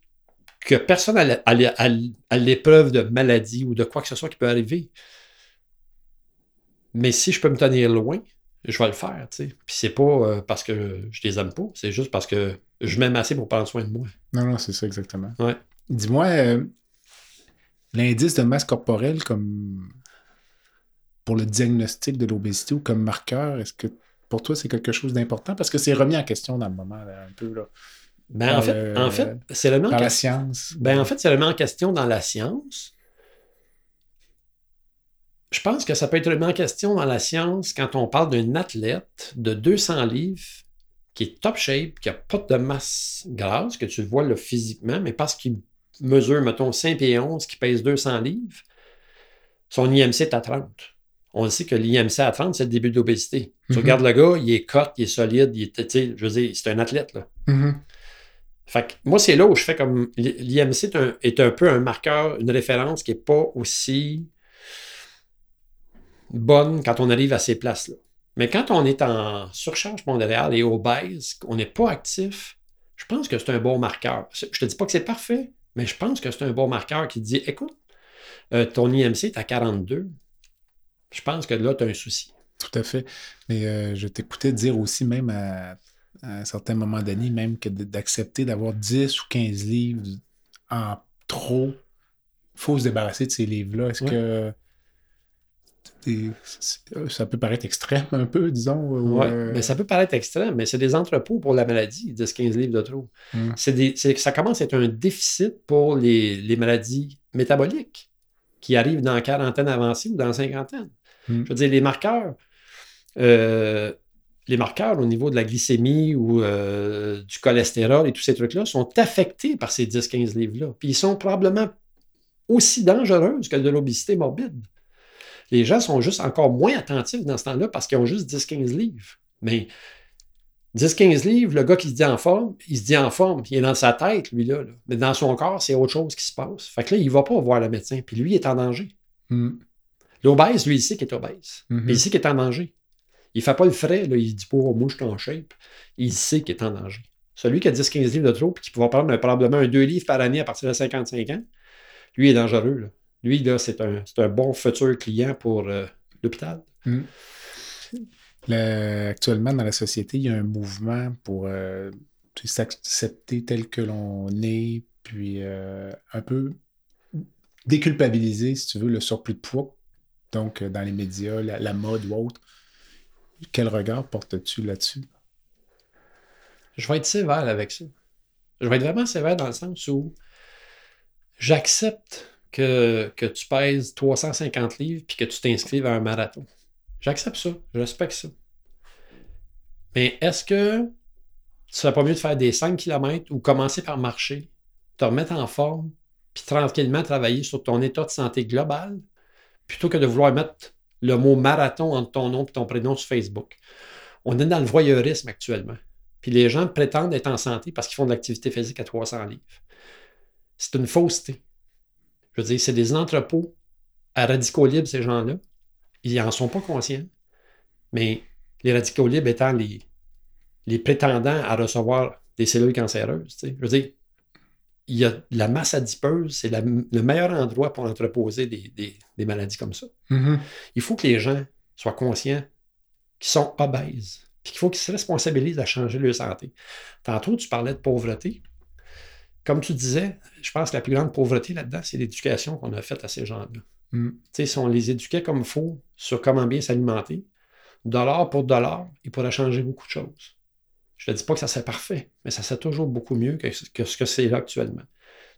Speaker 3: que personne à l'épreuve de maladie ou de quoi que ce soit qui peut arriver. Mais si je peux me tenir loin, je vais le faire. Puis c'est pas euh, parce que je les aime pas, c'est juste parce que je m'aime assez pour prendre soin de moi.
Speaker 1: Non, non, c'est ça exactement.
Speaker 3: Ouais.
Speaker 1: Dis-moi, euh, l'indice de masse corporelle comme pour le diagnostic de l'obésité ou comme marqueur, est-ce que pour toi c'est quelque chose d'important? Parce que c'est remis en question dans le moment, un peu. Là.
Speaker 3: Ben, en, fait, en fait, c'est le
Speaker 1: Dans la science.
Speaker 3: Ben, en fait, c'est remis en question dans la science. Je pense que ça peut être remis en question dans la science quand on parle d'un athlète de 200 livres qui est top shape, qui n'a pas de masse grasse, que tu vois là, physiquement, mais parce qu'il mesure, mettons, 5 pieds 11, qui pèse 200 livres, son IMC est à 30. On sait que l'IMC à 30, c'est le début de l'obésité. Tu mhm. regardes le gars, il est cut, il est solide, il est, je veux dire, c'est un athlète. Là.
Speaker 1: Mhm.
Speaker 3: Fait que moi, c'est là où je fais comme. L'IMC est un, peu un marqueur, une référence qui n'est pas aussi bonne quand on arrive à ces places-là. Mais quand on est en surcharge pondérale et obèse, on n'est pas actif, je pense que c'est un bon marqueur. Je ne te dis pas que c'est parfait, mais je pense que c'est un bon marqueur qui dit écoute, euh, ton IMC est à 42. Je pense que là, tu as un souci.
Speaker 1: Tout à fait. Mais euh, je t'écoutais dire aussi, même à, un certain moment donné, même que d'accepter d'avoir 10 ou 15 livres en trop, il faut se débarrasser de ces livres-là. Est-ce que ça peut paraître extrême un peu, disons.
Speaker 3: Oui, euh, mais ça peut paraître extrême, mais c'est des entrepôts pour la maladie, 10-15 livres de trop. C'est ça commence à être un déficit pour les, maladies métaboliques qui arrivent dans la quarantaine avancée ou dans la cinquantaine. Hmm. Je veux dire, les marqueurs, euh, les marqueurs au niveau de la glycémie ou euh, du cholestérol et tous ces trucs-là sont affectés par ces 10-15 livres-là. Puis ils sont probablement aussi dangereuses que de l'obésité morbide. Les gens sont juste encore moins attentifs dans ce temps-là parce qu'ils ont juste 10-15 livres. Mais 10-15 livres, le gars qui se dit en forme, il se dit en forme, il est dans sa tête, lui, là. Mais dans son corps, c'est autre chose qui se passe. Fait que là, il ne va pas voir le médecin, puis lui, il est en danger. Mm. L'obèse, lui, il sait qu'il est obèse. Mais il sait qu'il est en danger. Il ne fait pas le frais, là, il dit pas, oh, moi, je suis en shape. Il sait qu'il est en danger. Celui qui a 10-15 livres de trop, puis qui va prendre probablement un 2 livres par année à partir de 55 ans, lui, il est dangereux. Lui, là, c'est un, un, bon futur client pour euh, l'hôpital.
Speaker 1: Mm. actuellement, dans la société, il y a un mouvement pour euh, s'accepter tel que l'on est, puis euh, un peu déculpabiliser, si tu veux, le surplus de poids. Donc, dans les médias, la mode ou autre. Quel regard portes-tu là-dessus?
Speaker 3: Je vais être sévère avec ça. Je vais être vraiment sévère dans le sens où j'accepte que, tu pèses 350 livres puis que tu t'inscrives à un marathon. J'accepte ça. Je respecte ça. Mais est-ce que ce serait pas mieux de faire des 5 km ou commencer par marcher, te remettre en forme, puis tranquillement travailler sur ton état de santé global, plutôt que de vouloir mettre le mot marathon entre ton nom et ton prénom sur Facebook? On est dans le voyeurisme actuellement. Puis les gens prétendent être en santé parce qu'ils font de l'activité physique à 300 livres. C'est une fausseté. Je veux dire, c'est des entrepôts à radicaux libres, ces gens-là. Ils n'en sont pas conscients. Mais les radicaux libres étant les, les prétendants à recevoir des cellules cancéreuses. Je veux dire, il y a la masse adipeuse, c'est le meilleur endroit pour entreposer des, maladies comme ça. Mm-hmm. Il faut que les gens soient conscients qu'ils sont obèses, puis qu'il faut qu'ils se responsabilisent à changer leur santé. Tantôt, tu parlais de pauvreté. Comme tu disais, je pense que la plus grande pauvreté là-dedans, c'est l'éducation qu'on a faite à ces gens-là. Mm. Si on les éduquait comme il faut sur comment bien s'alimenter, dollar pour dollar, il pourrait changer beaucoup de choses. Je ne dis pas que ça serait parfait, mais ça serait toujours beaucoup mieux que, ce que c'est là actuellement.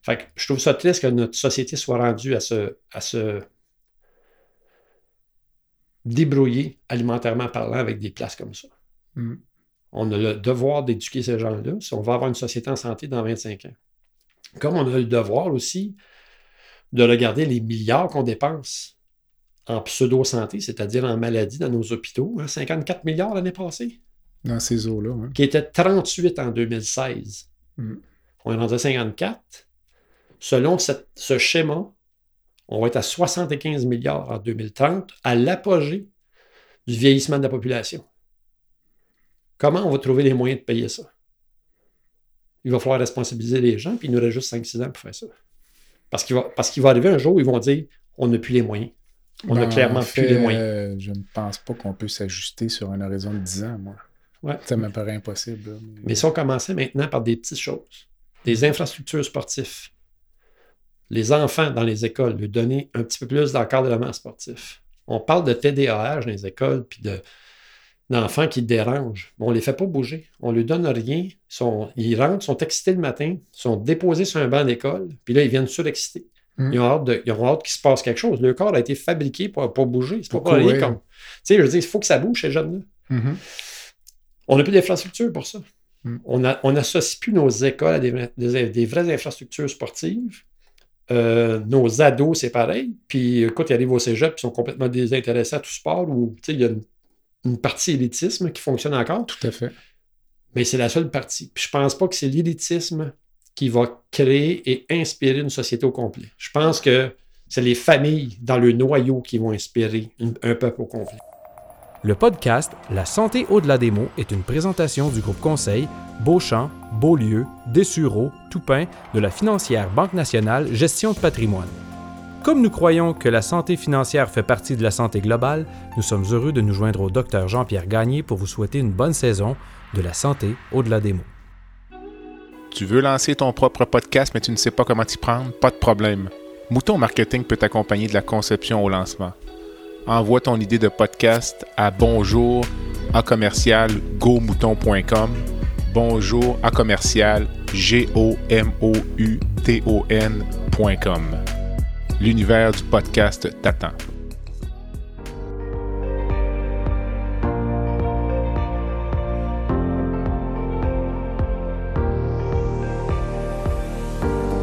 Speaker 3: Fait je trouve ça triste que notre société soit rendue à se, à se débrouiller alimentairement parlant avec des places comme ça. Mm. On a le devoir d'éduquer ces gens-là si on va avoir une société en santé dans 25 ans. Comme on a le devoir aussi de regarder les milliards qu'on dépense en pseudo-santé, c'est-à-dire en maladie dans nos hôpitaux. 54 hein, milliards l'année passée.
Speaker 1: Dans ces eaux-là. Hein.
Speaker 3: Qui était 38 en 2016. Mm. On est rendu à 54. Selon ce schéma, on va être à 75 milliards en 2030, à l'apogée du vieillissement de la population. Comment on va trouver les moyens de payer ça? Il va falloir responsabiliser les gens, puis il nous reste juste 5-6 ans pour faire ça. Parce qu'il va, parce qu'il va arriver un jour où ils vont dire on n'a plus les moyens. On n'a ben, clairement plus les moyens.
Speaker 1: Je ne pense pas qu'on peut s'ajuster sur un horizon de 10 ans, moi. Ça me paraît impossible.
Speaker 3: mais... si on commençait maintenant par des petites choses, des infrastructures sportives, les enfants dans les écoles, lui donner un petit peu plus d'encadrement sportif. On parle de TDAH dans les écoles, puis de, d'enfants qui dérangent. On ne les fait pas bouger. On ne lui donne rien. Ils, sont, ils rentrent, sont excités le matin, sont déposés sur un banc d'école, puis là, ils viennent surexcités. Mmh. Ils, ont hâte de, ils ont hâte qu'il se passe quelque chose. Le corps a été fabriqué pour, pour bouger. C'est pas pour comme. Tu sais, je veux dire, il faut que ça bouge, ces jeunes-là. Mmh. On n'a plus d'infrastructures pour ça. Hmm. On n'associe plus nos écoles à des, vraies infrastructures sportives. Euh, nos ados, c'est pareil. Puis quand ils arrivent au cégep, ils sont complètement désintéressés à tout sport où il y a une, partie élitisme qui fonctionne encore.
Speaker 1: Tout à fait.
Speaker 3: Mais c'est la seule partie. Puis je pense pas que c'est l'élitisme qui va créer et inspirer une société au complet. Je pense que c'est les familles dans le noyau qui vont inspirer un peuple au complet.
Speaker 4: Le podcast La santé au-delà des mots est une présentation du groupe conseil Beauchamp, Beaulieu, Dessureau, Toupin de la financière Banque nationale Gestion de patrimoine. Comme nous croyons que la santé financière fait partie de la santé globale, nous sommes heureux de nous joindre au docteur Jean-Pierre Gagné pour vous souhaiter une bonne saison de la santé au-delà des mots.
Speaker 1: Tu veux lancer ton propre podcast mais tu ne sais pas comment t'y prendre? Pas de problème. Mouton Marketing peut t'accompagner de la conception au lancement envoie ton idée de podcast à bonjour à commercial bonjour à commercial g l'univers du podcast t'attend.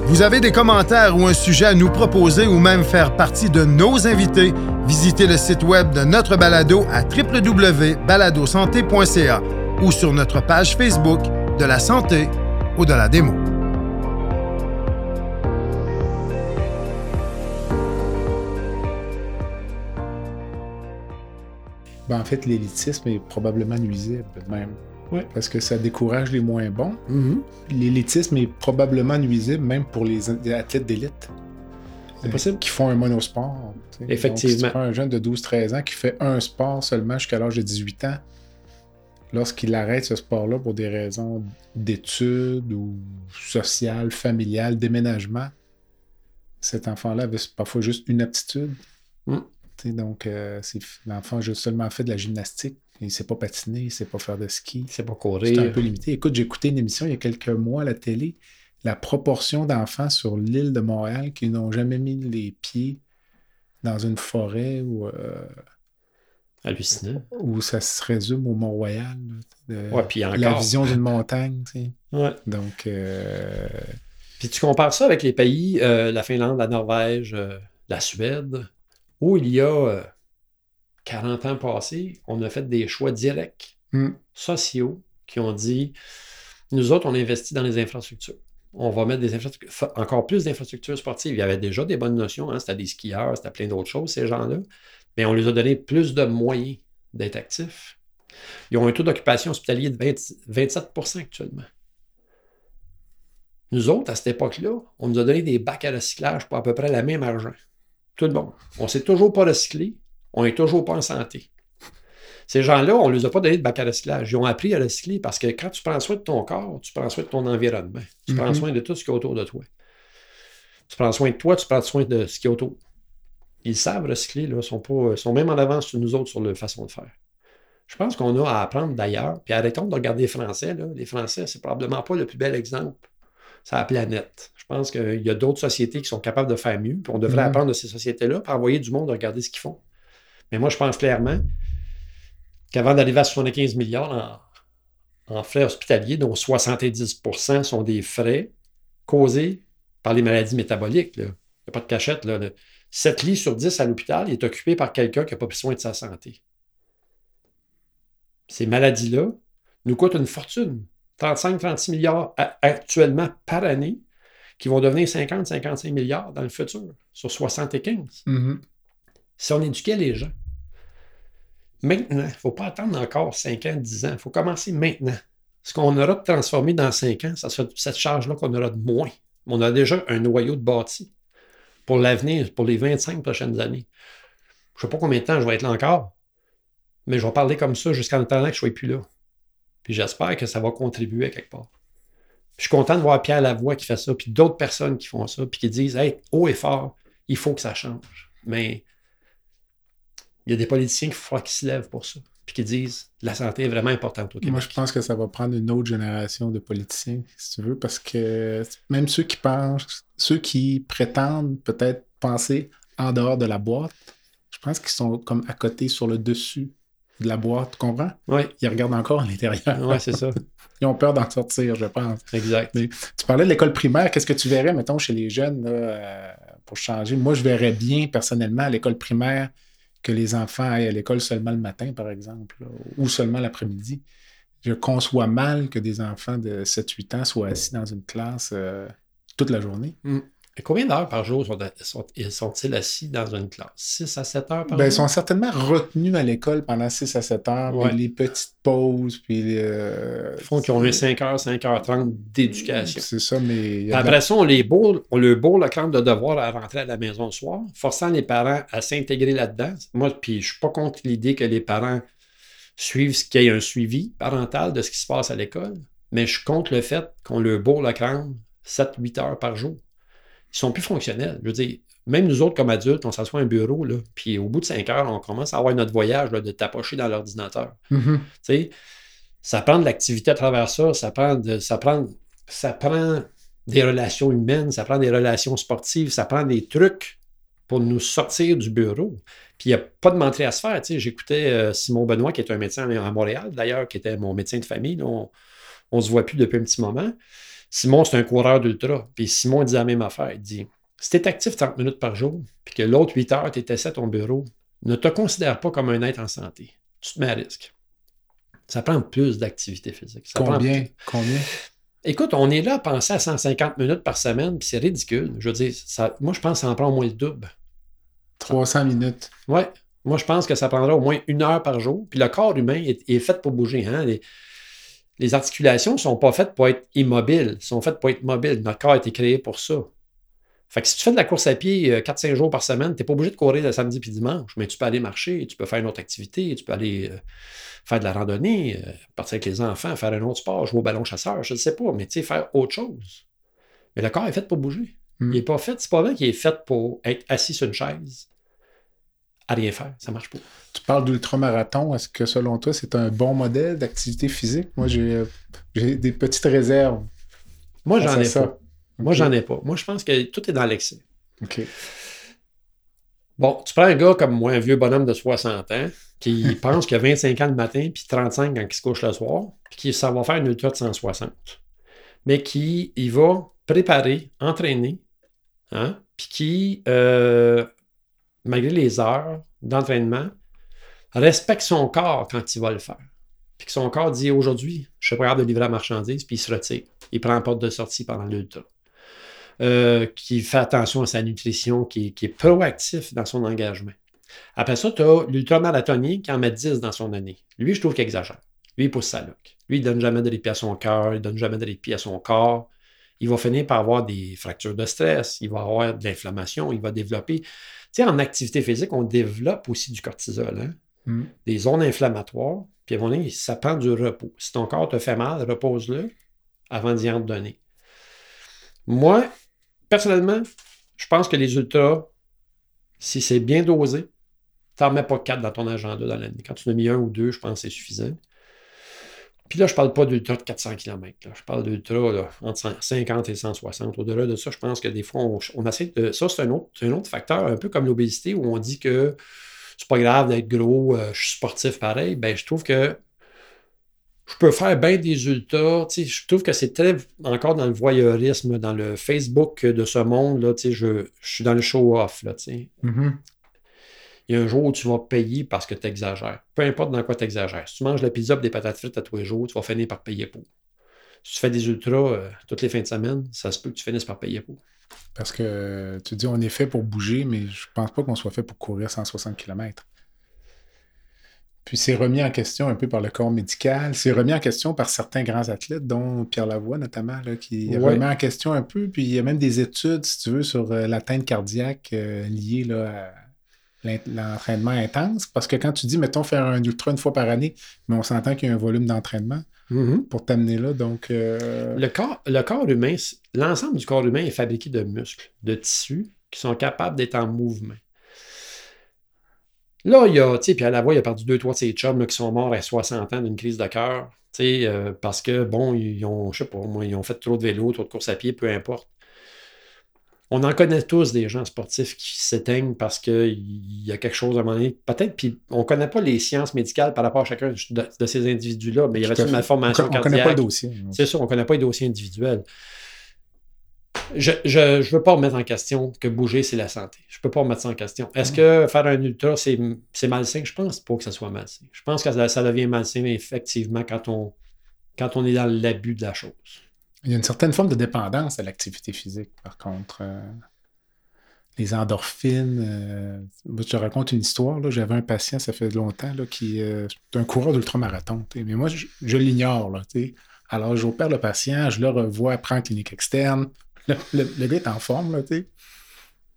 Speaker 2: Vous avez des commentaires ou un sujet à nous proposer ou même faire partie de nos invités, visitez le site web de notre balado à www.baladosanté.ca ou sur notre page Facebook de la santé ou de la démo.
Speaker 1: Ben, en fait, l'élitisme est probablement nuisible même. Parce que ça décourage les moins bons. Mm-hmm. L'élitisme est probablement nuisible même pour les, athlètes d'élite. C'est possible. Qui font un monosport.
Speaker 3: Effectivement.
Speaker 1: un jeune de 12-13 ans qui fait un sport seulement jusqu'à l'âge de 18 ans, lorsqu'il arrête ce sport-là pour des raisons d'études ou sociales, familiales, déménagement, cet enfant-là avait parfois juste une aptitude. Mm. Donc, euh, l'enfant a seulement fait de la gymnastique. Il ne sait pas patiner, il ne sait pas faire de ski. Il
Speaker 3: ne sait pas courir.
Speaker 1: C'est un peu limité. Écoute, j'ai écouté une émission il y a quelques mois à la télé. La proportion d'enfants sur l'île de Montréal qui n'ont jamais mis les pieds dans une forêt ou. Euh,
Speaker 3: Hallucinant.
Speaker 1: Où ça se résume au Mont-Royal.
Speaker 3: Ouais, puis encore.
Speaker 1: La vision d'une montagne, tu sais.
Speaker 3: Ouais.
Speaker 1: Donc. Euh,
Speaker 3: puis tu compares ça avec les pays, la Finlande, la Norvège, la Suède où il y a 40 euh, ans passés, on a fait des choix directs,
Speaker 1: hmm.
Speaker 3: sociaux, qui ont dit nous autres, on investit dans les infrastructures. On va mettre des infrastructures, encore plus d'infrastructures sportives. Il y avait déjà des bonnes notions, hein, c'était des skieurs, c'était plein d'autres choses, ces gens-là. Mais on leur a donné plus de moyens d'être actifs. Ils ont un taux d'occupation hospitalier de 27% actuellement. Nous autres, à cette époque-là, on nous a donné des bacs à recyclage pour à peu près la même argent. Tout le monde. On ne s'est toujours pas recyclé. On n'est toujours pas en santé. Ces gens-là, on ne les a pas donné de bac à recyclage. Ils ont appris à recycler parce que quand tu prends soin de ton corps, tu prends soin de ton environnement. Tu prends mhm. soin de tout ce qui est autour de toi. Tu prends soin de toi, tu prends soin de ce qui est autour. Ils savent recycler, là, sont, pas, sont même en avance sur nous autres sur leur façon de faire. Je pense qu'on a à apprendre d'ailleurs. Puis arrêtons de regarder les Français. Les Français, c'est probablement pas le plus bel exemple sur la planète. Je pense qu'il y a d'autres sociétés qui sont capables de faire mieux, on devrait mhm. apprendre de ces sociétés-là pour envoyer du monde à regarder ce qu'ils font. Mais moi, je pense clairement qu'avant d'arriver à 75 milliards en, frais hospitaliers, dont 70% sont des frais causés par les maladies métaboliques, il n'y a pas de cachette. Là, 7 lits sur 10 à l'hôpital est occupé par quelqu'un qui n'a pas pris soin de sa santé. Ces maladies-là nous coûtent une fortune. 35-36 milliards actuellement par année, qui vont devenir 50-55 milliards dans le futur, sur 75.
Speaker 1: Mm-hmm.
Speaker 3: Si on éduquait les gens. Maintenant, il ne faut pas attendre encore 5 ans, 10 ans. Il faut commencer maintenant. Ce qu'on aura transformé dans 5 ans, ça sera cette charge-là qu'on aura de moins. On a déjà un noyau de bâti pour l'avenir, pour les 25 prochaines années. Je ne sais pas combien de temps je vais être là encore, mais je vais parler comme ça jusqu'en attendant que je ne sois plus là. Puis j'espère que ça va contribuer à quelque part. je suis content de voir Pierre Lavoie qui fait ça, puis d'autres personnes qui font ça, puis qui disent Hey, haut et fort, il faut que ça change. Mais il y a des politiciens qui faut qu'ils se lèvent pour ça, puis qui disent La santé est vraiment importante au Québec.
Speaker 1: Moi, je pense que ça va prendre une autre génération de politiciens, si tu veux, parce que même ceux qui pensent, ceux qui prétendent peut-être penser en dehors de la boîte, je pense qu'ils sont comme à côté sur le dessus de la boîte, tu comprends?
Speaker 3: Oui.
Speaker 1: Ils regardent encore à l'intérieur.
Speaker 3: Oui, c'est ça.
Speaker 1: Ils ont peur d'en sortir, je pense.
Speaker 3: Exact.
Speaker 1: Mais tu parlais de l'école primaire. Qu'est-ce que tu verrais, mettons, chez les jeunes euh, pour changer? Moi, je verrais bien, personnellement, à l'école primaire, que les enfants aillent à l'école seulement le matin, par exemple, ou seulement l'après-midi. Je conçois mal que des enfants de 7-8 ans soient assis dans une classe euh, toute la journée.
Speaker 3: Mm. Combien d'heures par jour sont-ils sont, assis dans une classe? 6 à 7 heures par
Speaker 1: ben,
Speaker 3: jour?
Speaker 1: Ils sont certainement retenus à l'école pendant 6 à 7 heures, puis les petites pauses, puis... Euh,
Speaker 3: ils font qu'ils ont eu 5 heures, 5 heures 30 d'éducation.
Speaker 1: C'est ça, mais...
Speaker 3: Après ça, on les bourre, on leur bourre le cran de devoir à rentrer à la maison le soir, forçant les parents à s'intégrer là-dedans. Moi, puis je suis pas contre l'idée que les parents suivent ce qu'il y ait un suivi parental de ce qui se passe à l'école, mais je suis contre le fait qu'on leur bourre le crâne 7-8 heures par jour ils sont plus fonctionnels. Je veux dire, même nous autres, comme adultes, on s'assoit à un bureau, là, puis au bout de cinq heures, on commence à avoir notre voyage de tapocher dans l'ordinateur.
Speaker 1: Mm-hmm.
Speaker 3: Ça prend de l'activité à travers ça, ça prend, de, ça, prend, ça prend des relations humaines, ça prend des relations sportives, ça prend des trucs pour nous sortir du bureau. Puis il n'y a pas de menterie à se faire. J'écoutais euh, Simon Benoît, qui est un médecin à Montréal, d'ailleurs, qui était mon médecin de famille. on ne se voit plus depuis un petit moment. Simon, c'est un coureur d'ultra. Puis Simon dit la même affaire. Il dit Si tu es actif 30 minutes par jour, puis que l'autre 8 heures, tu es assis à ton bureau, ne te considère pas comme un être en santé. Tu te mets à risque. Ça prend plus d'activité physique.
Speaker 1: Combien? Combien?
Speaker 3: Écoute, on est là à penser à 150 minutes par semaine, puis c'est ridicule. Je veux dire, ça, moi, je pense que ça en prend au moins le double.
Speaker 1: 300 minutes.
Speaker 3: Oui. Moi, je pense que ça prendra au moins une heure par jour. Puis le corps humain est, fait pour bouger. Hein? Les, articulations ne sont pas faites pour être immobiles, sont faites pour être mobiles. Notre corps a été créé pour ça. Fait que si tu fais de la course à pied 4-5 euh, jours par semaine, tu n'es pas obligé de courir le samedi puis dimanche, mais tu peux aller marcher, tu peux faire une autre activité, tu peux aller euh, faire de la randonnée, euh, partir avec les enfants, faire un autre sport, jouer au ballon chasseur, je ne sais pas, mais tu sais, faire autre chose. Mais le corps est fait pour bouger. Hmm. Il n'est pas fait, c'est pas vrai qu'il est fait pour être assis sur une chaise à rien faire. Ça marche pas.
Speaker 1: Tu parles d'ultramarathon. Est-ce que selon toi, c'est un bon modèle d'activité physique? Moi, j'ai des petites réserves.
Speaker 3: Moi, j'en ai pas. Moi, j'en ai pas. Moi, je pense que tout est dans l'excès.
Speaker 1: OK.
Speaker 3: Bon, tu prends un gars comme moi, un vieux bonhomme de 60 ans, qui pense qu'il a 25 ans le matin, puis 35 quand il se couche le soir, puis qui ça va faire une ultra de 160. Mais qui, il va préparer, entraîner, hein, puis qui, euh, malgré les heures d'entraînement, respecte son corps quand il va le faire. Puis que son corps dit aujourd'hui, je suis prêt de livrer la marchandise, puis il se retire. Il prend la porte de sortie pendant l'ultra. Euh, qui fait attention à sa nutrition, qui, est proactif dans son engagement. Après ça, tu as l'ultramarathonien qui en met 10 dans son année. Lui, je trouve qu'il exagère. Lui, il pousse sa loque. Lui, il ne donne jamais de répit à son cœur, il ne donne jamais de répit à son corps. Il va finir par avoir des fractures de stress, il va avoir de l'inflammation, il va développer. Tu sais, en activité physique, on développe aussi du cortisol, hein? mm. des zones inflammatoires, puis à un moment donné, ça prend du repos. Si ton corps te fait mal, repose-le avant d'y en donner. Moi, personnellement, je pense que les ultras, si c'est bien dosé, tu n'en mets pas quatre dans ton agenda dans l'année. Quand tu en as mis un ou deux, je pense que c'est suffisant. Puis là, je ne parle pas d'ultra de 400 km. Je parle d'ultra entre 50 et 160. Au-delà de ça, je pense que des fois, on, essaie de. Ça, c'est un autre, un autre facteur, un peu comme l'obésité, où on dit que c'est pas grave d'être gros, euh, je suis sportif pareil. Ben, je trouve que je peux faire bien des ultras. Je trouve que c'est très encore dans le voyeurisme, dans le Facebook de ce monde. Là, je, je suis dans le show-off. Mm-hmm. Il y a un jour où tu vas payer parce que tu exagères. Peu importe dans quoi tu exagères. Si tu manges la pizza et des patates frites à tous les jours, tu vas finir par payer pour. Si tu fais des ultras euh, toutes les fins de semaine, ça se peut que tu finisses par payer pour.
Speaker 1: Parce que tu dis on est fait pour bouger, mais je pense pas qu'on soit fait pour courir 160 km. Puis c'est remis en question un peu par le corps médical. C'est remis en question par certains grands athlètes, dont Pierre Lavoie notamment, là, qui remis en question un peu. Puis il y a même des études, si tu veux, sur euh, l'atteinte cardiaque euh, liée là, à l'entraînement intense. Parce que quand tu dis, mettons, faire un ultra une fois par année, mais on s'entend qu'il y a un volume d'entraînement mm-hmm. pour t'amener là. Donc, euh,
Speaker 3: le, corps, le corps humain, l'ensemble du corps humain est fabriqué de muscles, de tissus qui sont capables d'être en mouvement. Là, il y a, tu sais, puis à la voix, il a perdu deux, trois de ses chums qui sont morts à 60 ans d'une crise de cœur, tu sais, euh, parce que, bon, ils ont, je sais pas, moi, ils ont fait trop de vélo, trop de course à pied, peu importe. On en connaît tous des gens sportifs qui s'éteignent parce qu'il y a quelque chose à un moment donné. Peut-être, puis on ne connaît pas les sciences médicales par rapport à chacun de, ces individus-là, mais il y avait une malformation
Speaker 1: cardiaque. On ne connaît pas le dossier.
Speaker 3: C'est sûr, on ne connaît pas les dossiers individuels je ne veux pas remettre en question que bouger, c'est la santé. Je ne peux pas remettre ça en question. Est-ce mm. que faire un ultra, c'est malsain? Je pense pas que ça soit malsain. Je pense que ça, devient malsain, effectivement, quand on, quand on est dans l'abus de la chose.
Speaker 1: Il y a une certaine forme de dépendance à l'activité physique, par contre. Euh, les endorphines. Euh, je te raconte une histoire. J'avais un patient, ça fait longtemps, là, qui euh, est un coureur d'ultramarathon. Mais moi, je, l'ignore. Alors, j'opère le patient, je le revois après en clinique externe. Le, gars est en forme, là.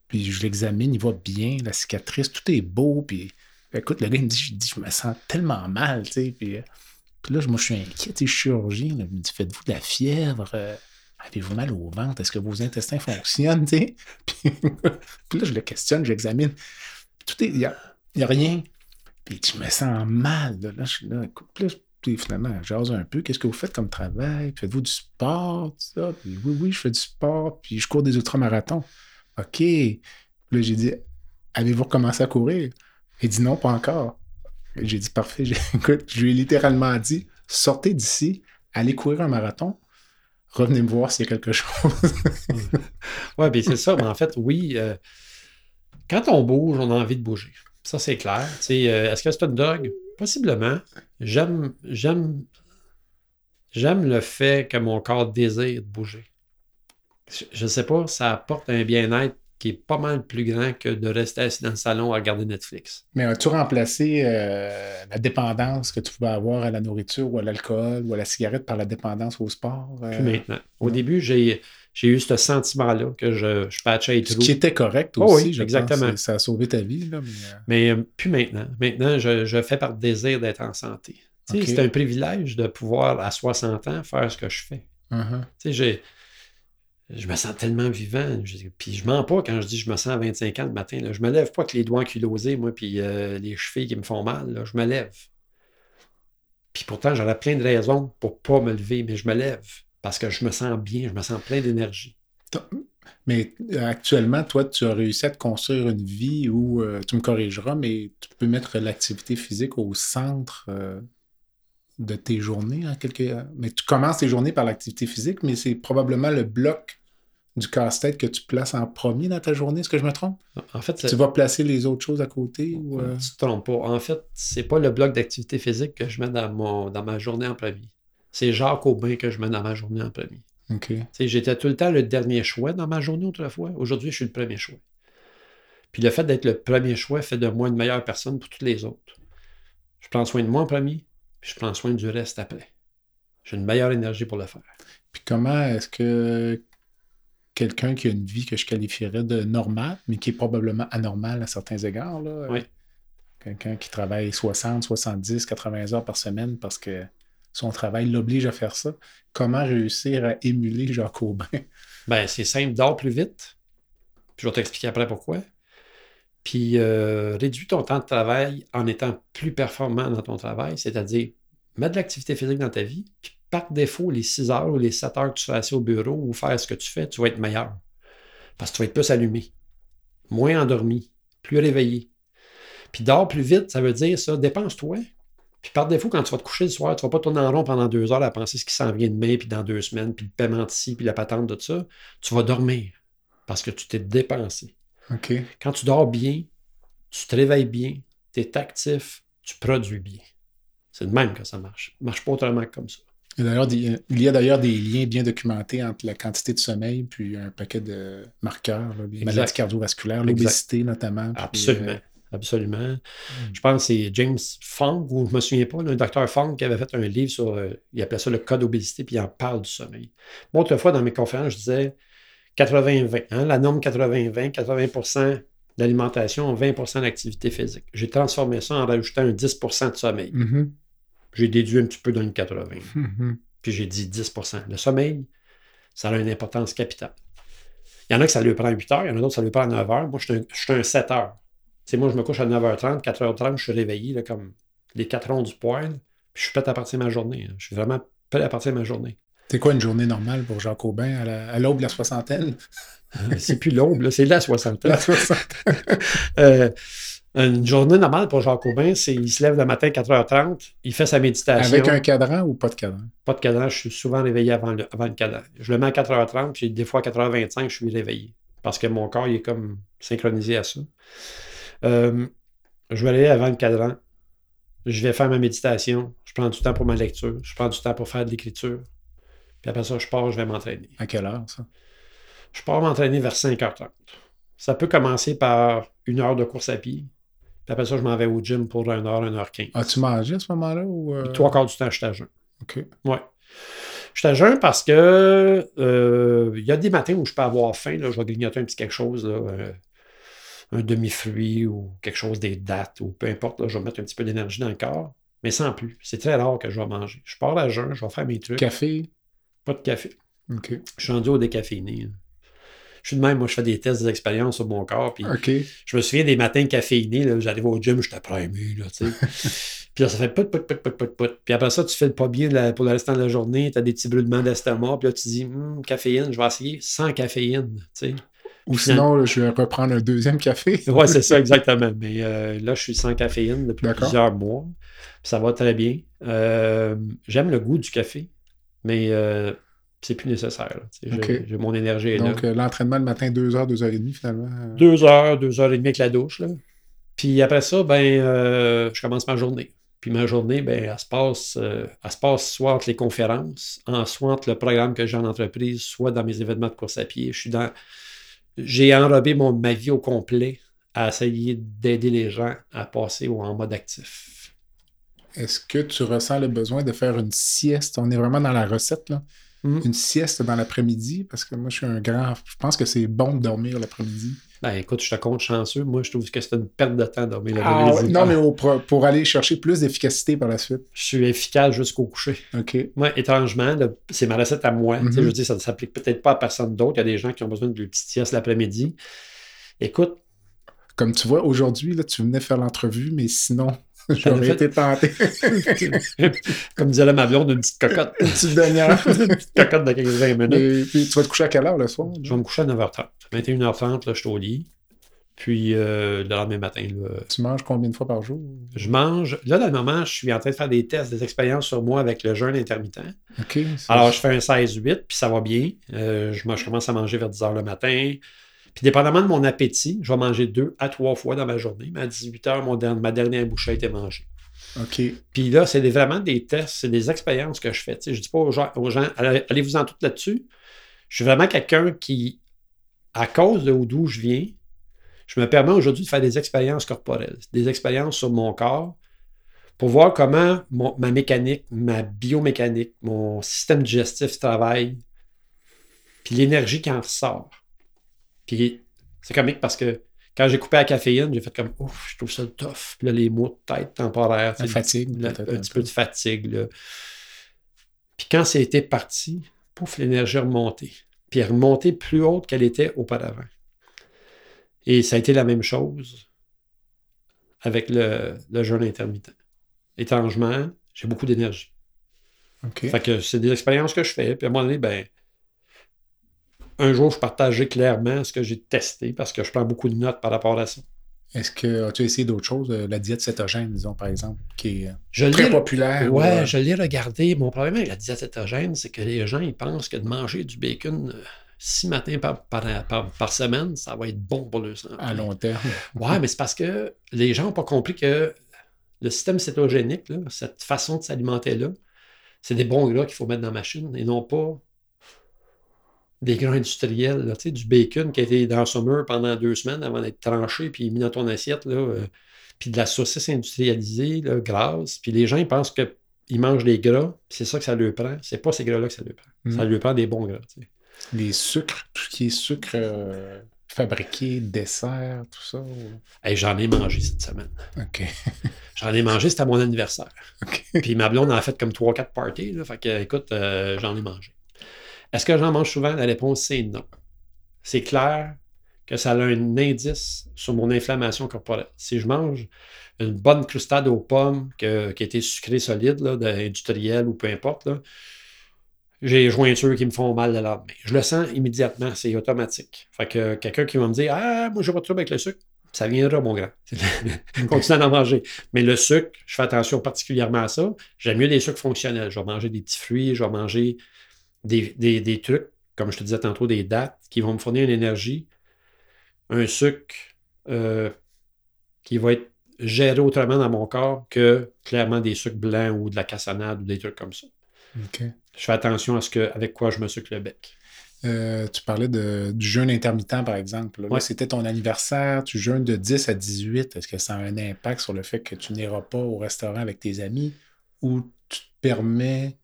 Speaker 1: Puis je l'examine, il va bien, la cicatrice, tout est beau. Puis écoute, le gars, me dit, je, je me sens tellement mal, tu sais. Puis, là, moi, je suis inquiet, tu sais, chirurgien. Là, me faites-vous de la fièvre? Euh, avez-vous mal au ventre? Est-ce que vos intestins fonctionnent? Puis, là, je le questionne, j'examine. Tout est, il n'y a, a rien. Puis je me sens mal. Là, je suis là, là, puis finalement, j'ose un peu. Qu'est-ce que vous faites comme travail? Faites-vous du sport? Puis, oui, oui, je fais du sport. Puis je cours des ultramarathons. OK. là, j'ai dit, avez-vous recommencé à courir? Il dit non, pas encore. J'ai dit parfait. Écoute, je lui ai littéralement dit, sortez d'ici, allez courir un marathon, revenez me voir s'il y a quelque chose.
Speaker 3: oui, bien c'est ça. Mais en fait, oui, euh, quand on bouge, on a envie de bouger. Ça, c'est clair. Euh, est-ce que c'est une drogue? Possiblement. J'aime, j'aime, j'aime le fait que mon corps désire bouger. Je ne sais pas, ça apporte un bien-être qui est pas mal plus grand que de rester assis dans le salon à regarder Netflix.
Speaker 1: Mais as-tu remplacé euh, la dépendance que tu pouvais avoir à la nourriture ou à l'alcool ou à la cigarette par la dépendance au sport?
Speaker 3: Euh? maintenant. Au début, j'ai, eu ce sentiment-là que je, je patchais
Speaker 1: tout. Ce qui était correct oh aussi, exactement. Ça a sauvé ta vie.
Speaker 3: mais, euh, plus maintenant. Maintenant, je, fais par désir d'être en santé. C'est un privilège de pouvoir, à 60 ans, faire ce que je fais. Uh-huh. j'ai je me sens tellement vivant. Puis je mens pas quand je dis je me sens à 25 ans le matin. Là. Je me lève pas avec les doigts ankylosés, moi, puis euh, les chevilles qui me font mal. Je me lève. Puis pourtant, j'aurais plein de raisons pour pas me lever, mais je me lève parce que je me sens bien, je me sens plein d'énergie.
Speaker 1: Mais euh, actuellement, toi, tu as réussi à te construire une vie où, euh, tu me corrigeras, mais tu peux mettre l'activité physique au centre de tes journées en quelque... Mais tu commences tes journées par l'activité physique, mais c'est probablement le bloc du casse-tête que tu places en premier dans ta journée. Est-ce que je me trompe? En fait, tu vas placer les autres choses à côté? Ou
Speaker 3: euh? Tu te trompes pas. En fait, c'est pas le bloc d'activité physique que je mets dans, mon, dans ma journée en premier. C'est Jacques Aubin que je mets dans ma journée en premier.
Speaker 1: OK.
Speaker 3: J'étais tout le temps le dernier choix dans ma journée autrefois. Aujourd'hui, je suis le premier choix. Puis le fait d'être le premier choix fait de moi une meilleure personne pour toutes les autres. Je prends soin de moi en premier, je prends soin du reste après. J'ai une meilleure énergie pour le faire.
Speaker 1: Puis comment est-ce que quelqu'un qui a une vie que je qualifierais de normale, mais qui est probablement anormale à certains égards, là,
Speaker 3: oui.
Speaker 1: quelqu'un qui travaille 60, 70, 80 heures par semaine parce que son travail l'oblige à faire ça, comment réussir à émuler Jacques Aubin?
Speaker 3: Ben, c'est simple, dors plus vite. Puis je vais t'expliquer après pourquoi. Puis euh, réduis ton temps de travail en étant plus performant dans ton travail, c'est-à-dire mettre de l'activité physique dans ta vie, puis par défaut, les 6 heures ou les 7 heures que tu fais assis au bureau ou faire ce que tu fais, tu vas être meilleur. Parce que tu vas être plus allumé, moins endormi, plus réveillé. Puis dors plus vite, ça veut dire ça, dépense-toi. Puis par défaut, quand tu vas te coucher le soir, tu ne vas pas tourner en rond pendant deux heures à penser ce qui s'en vient demain, puis dans deux semaines, puis le paiement ici, puis la patente de tout ça. Tu vas dormir parce que tu t'es dépensé. Quand tu dors bien, tu te réveilles bien, tu es actif, tu produis bien. C'est de même que ça marche. Ça marche pas autrement que comme ça.
Speaker 1: Il y a d'ailleurs des liens bien documentés entre la quantité de sommeil puis un paquet de marqueurs, les maladies cardiovasculaires, l'obésité notamment.
Speaker 3: Absolument. Euh, Absolument. Hmm. Je pense que c'est James Fong, ou je ne me souviens pas, le docteur Fong qui avait fait un livre sur, euh, il appelait ça le code d'obésité, puis il en parle du sommeil. Moi, autrefois, dans mes conférences, je disais 80-20, hein, la norme 80-20, 80%, d'alimentation, 20% d'activité physique. J'ai transformé ça en rajoutant un 10% de sommeil.
Speaker 1: Mm-hmm.
Speaker 3: J'ai déduit un petit peu dans le 80. Mm-hmm. Puis j'ai dit 10% Le sommeil, ça a une importance capitale. Il y en a que ça lui prend 8 heures, il y en a d'autres ça lui prend 9 heures. Moi, je suis un, 7 heures. sais, moi, je me couche à 9h30, 4h30, je suis réveillé là, comme les 4 ronds du poil, puis je suis prêt à partir de ma journée. Je suis vraiment prêt à partir de ma journée.
Speaker 1: C'est quoi une journée normale pour Jacques Aubin à l'aube de la soixantaine?
Speaker 3: Euh, c'est plus l'aube, c'est la soixantaine. La soixantaine. euh, une journée normale pour Jacques Aubin, c'est il se lève le matin à 4h30, il fait sa méditation.
Speaker 1: Avec un cadran ou pas de cadran?
Speaker 3: Pas de cadran, je suis souvent réveillé avant le, avant le cadran. Je le mets à 4h30, puis des fois à 4h25, je suis réveillé. Parce que mon corps il est comme synchronisé à ça. Euh, je vais aller avant le cadran. Je vais faire ma méditation. Je prends du temps pour ma lecture. Je prends du temps pour faire de l'écriture. Puis après ça, je pars, je vais m'entraîner.
Speaker 1: À quelle heure, ça?
Speaker 3: Je pars m'entraîner vers 5h30. Ça peut commencer par une heure de course à pied. Puis après ça, je m'en vais au gym pour 1 heure, 1 heure 15.
Speaker 1: As-tu mangé à ce moment-là? Ou euh?
Speaker 3: Trois quarts du temps, je suis à jeun.
Speaker 1: OK.
Speaker 3: Ouais. Je suis à jeun parce que euh, il y a des matins où je peux avoir faim. Là, je vais grignoter un petit quelque chose, euh, un demi-fruit ou quelque chose, des dates ou peu importe. je vais mettre un petit peu d'énergie dans le corps, mais sans plus. C'est très rare que je vais manger. Je pars à jeun, je vais faire mes trucs.
Speaker 1: Café?
Speaker 3: Pas de café.
Speaker 1: OK.
Speaker 3: Je suis rendu au décaféiné. Je suis de même, moi, je fais des tests d'expérience sur mon corps. Puis Je me souviens des matins caféinés, j'arrive au gym, j'étais primé, là, tu sais. puis là, ça fait put, put, put, put, put. Puis après ça, tu fais le pas bien pour le restant de la journée, tu as des petits brûlements d'estomac, puis là, tu dis, hum, caféine, je vais essayer sans caféine, tu sais.
Speaker 1: Ou sinon, je vais reprendre un deuxième café.
Speaker 3: oui, c'est ça, exactement. Mais euh, là, je suis sans caféine depuis plusieurs mois. Puis ça va très bien. Euh, j'aime le goût du café, mais euh, c'est plus nécessaire. J'ai mon énergie
Speaker 1: Donc, euh, l'entraînement le matin, 2 heures, 2 heures et demie finalement.
Speaker 3: 2 heures, 2 heures et demie avec la douche. Là. Puis après ça, ben, euh, je commence ma journée. Puis ma journée, ben, elle, se passe, euh, elle se passe soit entre les conférences, soit entre le programme que j'ai en entreprise, soit dans mes événements de course à pied. Je suis dans. J'ai enrobé mon, ma vie au complet à essayer d'aider les gens à passer en mode actif.
Speaker 1: Est-ce que tu ressens le besoin de faire une sieste? On est vraiment dans la recette, là. Hmm. Une sieste dans l'après-midi, parce que moi, je suis un grand. Je pense que c'est bon de dormir l'après-midi.
Speaker 3: Ben écoute, je te compte chanceux. Moi, je trouve que c'est une perte de temps de dormir l'après-midi.
Speaker 1: Ah, non, mais pour, aller chercher plus d'efficacité par la suite.
Speaker 3: Je suis efficace jusqu'au coucher.
Speaker 1: OK.
Speaker 3: Moi, étrangement, c'est ma recette à moi. Je mhm. dis, ça ne s'applique peut-être pas à personne d'autre. Il y a des gens qui ont besoin d'une petite sieste l'après-midi. Écoute.
Speaker 1: Comme tu vois, aujourd'hui, tu venais faire l'entrevue, mais sinon, J'aurais été tenté.
Speaker 3: Comme disait la ma blonde, une petite cocotte.
Speaker 1: Une petite dernière.
Speaker 3: une petite cocotte de 15-20 minutes.
Speaker 1: Et puis, tu vas te coucher à quelle heure le soir?
Speaker 3: Je vais me coucher à 9h30. 21h30, là, je suis au lit. Puis euh, le lendemain matin. Là,
Speaker 1: tu manges combien de fois par jour?
Speaker 3: Je mange. Là, dans le moment, je suis en train de faire des tests, des expériences sur moi avec le jeûne intermittent.
Speaker 1: OK.
Speaker 3: Alors, je fais un 16-8, puis ça va bien. Euh, je, je, commence à manger vers 10h le matin. Puis, dépendamment de mon appétit, je vais manger deux à trois fois dans ma journée. Mais à 18 h, ma dernière bouchée a été mangée.
Speaker 1: OK.
Speaker 3: Puis là, c'est vraiment des tests, c'est des expériences que je fais. je ne dis pas aux gens, allez-vous-en tout là-dessus. Je suis vraiment quelqu'un qui, à cause de d'où je viens, je me permets aujourd'hui de faire des expériences corporelles, des expériences sur mon corps pour voir comment ma mécanique, ma biomécanique, mon système digestif travaille, puis l'énergie qui en ressort. Puis c'est comique parce que quand j'ai coupé la caféine, j'ai fait comme ouf, je trouve ça tough. Puis là, les mots de tête temporaires.
Speaker 1: La fatigue.
Speaker 3: un, petit peu de fatigue. Là. Puis quand c'était parti, pouf, l'énergie est remontée. Puis elle remontée plus haute qu'elle était auparavant. Et ça a été la même chose avec le, le jeûne intermittent. Étrangement, j'ai beaucoup d'énergie. Fait que c'est des expériences que je fais. Puis à un moment donné, ben, un jour, je partageais clairement ce que j'ai testé parce que je prends beaucoup de notes par rapport à ça.
Speaker 1: Est-ce que tu as essayé d'autres choses? Euh, la diète cétogène, disons, par exemple, qui est euh, très populaire.
Speaker 3: Oui, euh, je l'ai regardé. Mon problème avec la diète cétogène, c'est que les gens, ils pensent que de manger du bacon six matins par, par, semaine, ça va être bon pour le sang.
Speaker 1: À long terme.
Speaker 3: Oui, mais c'est parce que les gens n'ont pas compris que le système cétogénique, cette façon de s'alimenter-là, c'est des bons gras qu'il faut mettre dans la machine et non pas des gras industriels, là, du bacon qui a été dans son mur pendant deux semaines avant d'être tranché puis mis dans ton assiette, là, euh, puis de la saucisse industrialisée, là, grasse. Puis les gens, ils pensent qu'ils mangent des gras, c'est ça que ça leur prend. C'est pas ces gras-là que ça leur prend. Ça mm. leur prend des bons gras.
Speaker 1: Les sucres, tout ce qui est sucre euh, fabriqué, dessert, tout ça.
Speaker 3: J'en ai mangé cette semaine.
Speaker 1: OK.
Speaker 3: j'en ai mangé, c'était à mon anniversaire. Puis ma blonde en a fait comme 3-4 parties. Là, fait que, écoute, euh, j'en ai mangé. Est-ce que j'en mange souvent? La réponse, c'est non. C'est clair que ça a un indice sur mon inflammation corporelle. Si je mange une bonne crustade aux pommes qui a été sucrée solide, là, industrielle ou peu importe, j'ai les jointures qui me font mal le lendemain. Je le sens immédiatement, c'est automatique. Fait que quelqu'un qui va me dire Ah, moi, j'ai pas de trouble avec le sucre, ça viendra, mon grand. Continue à en manger. Mais le sucre, je fais attention particulièrement à ça. J'aime mieux des sucres fonctionnels. Je vais manger des petits fruits, je vais manger des, trucs, comme je te disais tantôt, des dates qui vont me fournir une énergie, un sucre euh, qui va être géré autrement dans mon corps que clairement des sucres blancs ou de la cassonade ou des trucs comme ça. Je fais attention à ce que, avec quoi je me sucre le bec.
Speaker 1: Euh, tu parlais de, du jeûne intermittent, par exemple. C'était ton anniversaire, tu jeûnes de 10 à 18. Est-ce que ça a un impact sur le fait que tu n'iras pas au restaurant avec tes amis ou tu te permets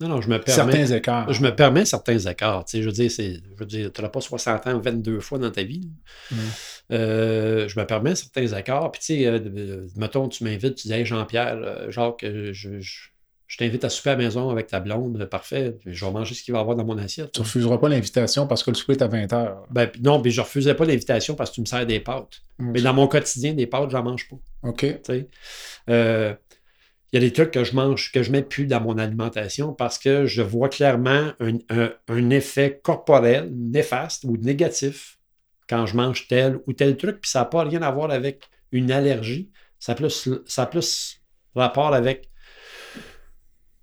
Speaker 3: non, non, je me permets.
Speaker 1: Certains écarts.
Speaker 3: Je me permets certains écarts. Tu sais, je veux dire, c'est, je veux dire, tu n'auras pas 60 ans 22 fois dans ta vie. Euh, je me permets certains écarts. Puis, tu sais, euh, mettons, tu m'invites, tu dis, hey, Jean-Pierre, euh, Jacques, je, je, t'invite à souper à la maison avec ta blonde, parfait. Je vais manger ce qu'il va y avoir dans mon assiette.
Speaker 1: Tu ne refuseras pas l'invitation parce que le souper est à 20 h.
Speaker 3: Ben, non, mais je ne refusais pas l'invitation parce que tu me sers des pâtes. Mais dans mon quotidien, des pâtes, je n'en mange pas.
Speaker 1: OK.
Speaker 3: Tu sais. Il y a des trucs que je mange, que je mets plus dans mon alimentation parce que je vois clairement un, effet corporel néfaste ou négatif quand je mange tel ou tel truc, puis ça n'a pas rien à voir avec une allergie. Ça a plus, ça plus rapport avec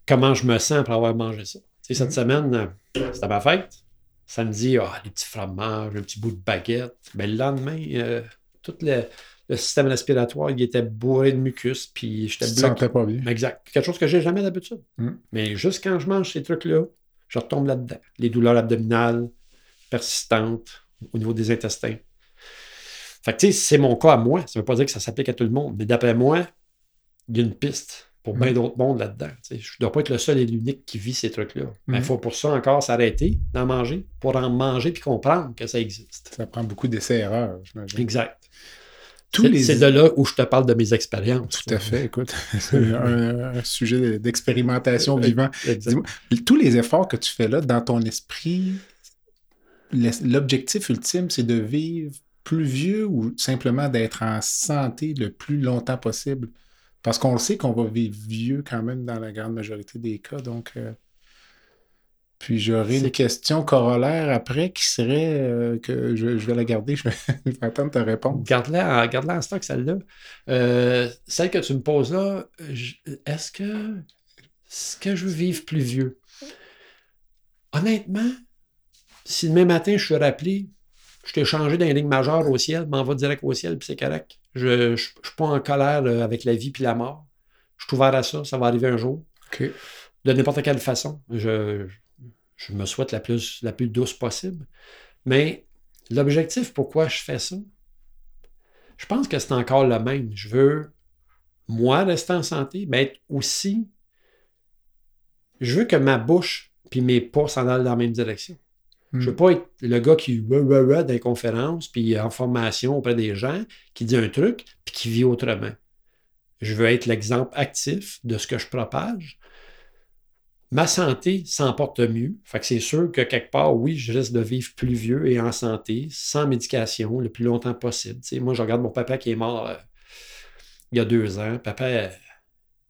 Speaker 3: comment je me sens après avoir mangé ça. cette mm-hmm. semaine, C'était ma fête. Samedi, ah, les petits fromages, un petit bout de baguette. Mais le lendemain, euh, tout le, système respiratoire, il était bourré de mucus, puis j'étais
Speaker 1: bloqué. pas bien.
Speaker 3: Exact. Quelque chose que j'ai jamais d'habitude. Hmm. Mais juste quand je mange ces trucs-là, je retombe là-dedans. Les douleurs abdominales persistantes au niveau des intestins. Fait que, tu sais, c'est mon cas à moi. Ça ne veut pas dire que ça s'applique à tout le monde. Mais d'après moi, il y a une piste pour bien mm. d'autres mondes là-dedans. Je ne dois pas être le seul et l'unique qui vit ces trucs-là. Mais il faut pour ça encore s'arrêter d'en manger, pour en manger puis comprendre que ça existe.
Speaker 1: Ça prend beaucoup d'essais-erreurs, j'imagine.
Speaker 3: Exact. C'est de là où je te parle de mes expériences.
Speaker 1: Tout à fait, écoute. C'est un, sujet d'expérimentation vivant. Tous les efforts que tu fais là, dans ton esprit, l'objectif ultime, c'est de vivre plus vieux ou simplement d'être en santé le plus longtemps possible? Parce qu'on le sait qu'on va vivre vieux quand même dans la grande majorité des cas. Donc, euh, puis j'aurai une question corollaire après qui serait euh, que je, vais la garder, je vais, attendre ta réponse.
Speaker 3: Garde-la garde en stock, celle-là. Euh, celle que tu me poses là, est-ce que, est que je veux vivre plus vieux? Honnêtement, si demain matin je suis rappelé, je t'ai changé d'un ligne majeure au ciel, m'en va direct au ciel, puis c'est correct. Je ne suis pas en colère avec la vie puis la mort. Je suis ouvert à ça, ça va arriver un jour. De n'importe quelle façon. Je, je, me souhaite la plus, la plus douce possible. Mais l'objectif, pourquoi je fais ça, je pense que c'est encore le même. Je veux, moi, rester en santé, mais aussi, je veux que ma bouche puis mes pas s'en aillent dans la même direction. Je ne veux hmm. pas être le gars qui dans les conférences, puis en formation auprès des gens, qui dit un truc, puis qui vit autrement. Je veux être l'exemple actif de ce que je propage. Ma santé s'emporte mieux. Fait que c'est sûr que quelque part, oui, je risque de vivre plus vieux et en santé, sans médication, le plus longtemps possible. moi, je regarde mon papa qui est mort euh, il y a deux ans. Papa,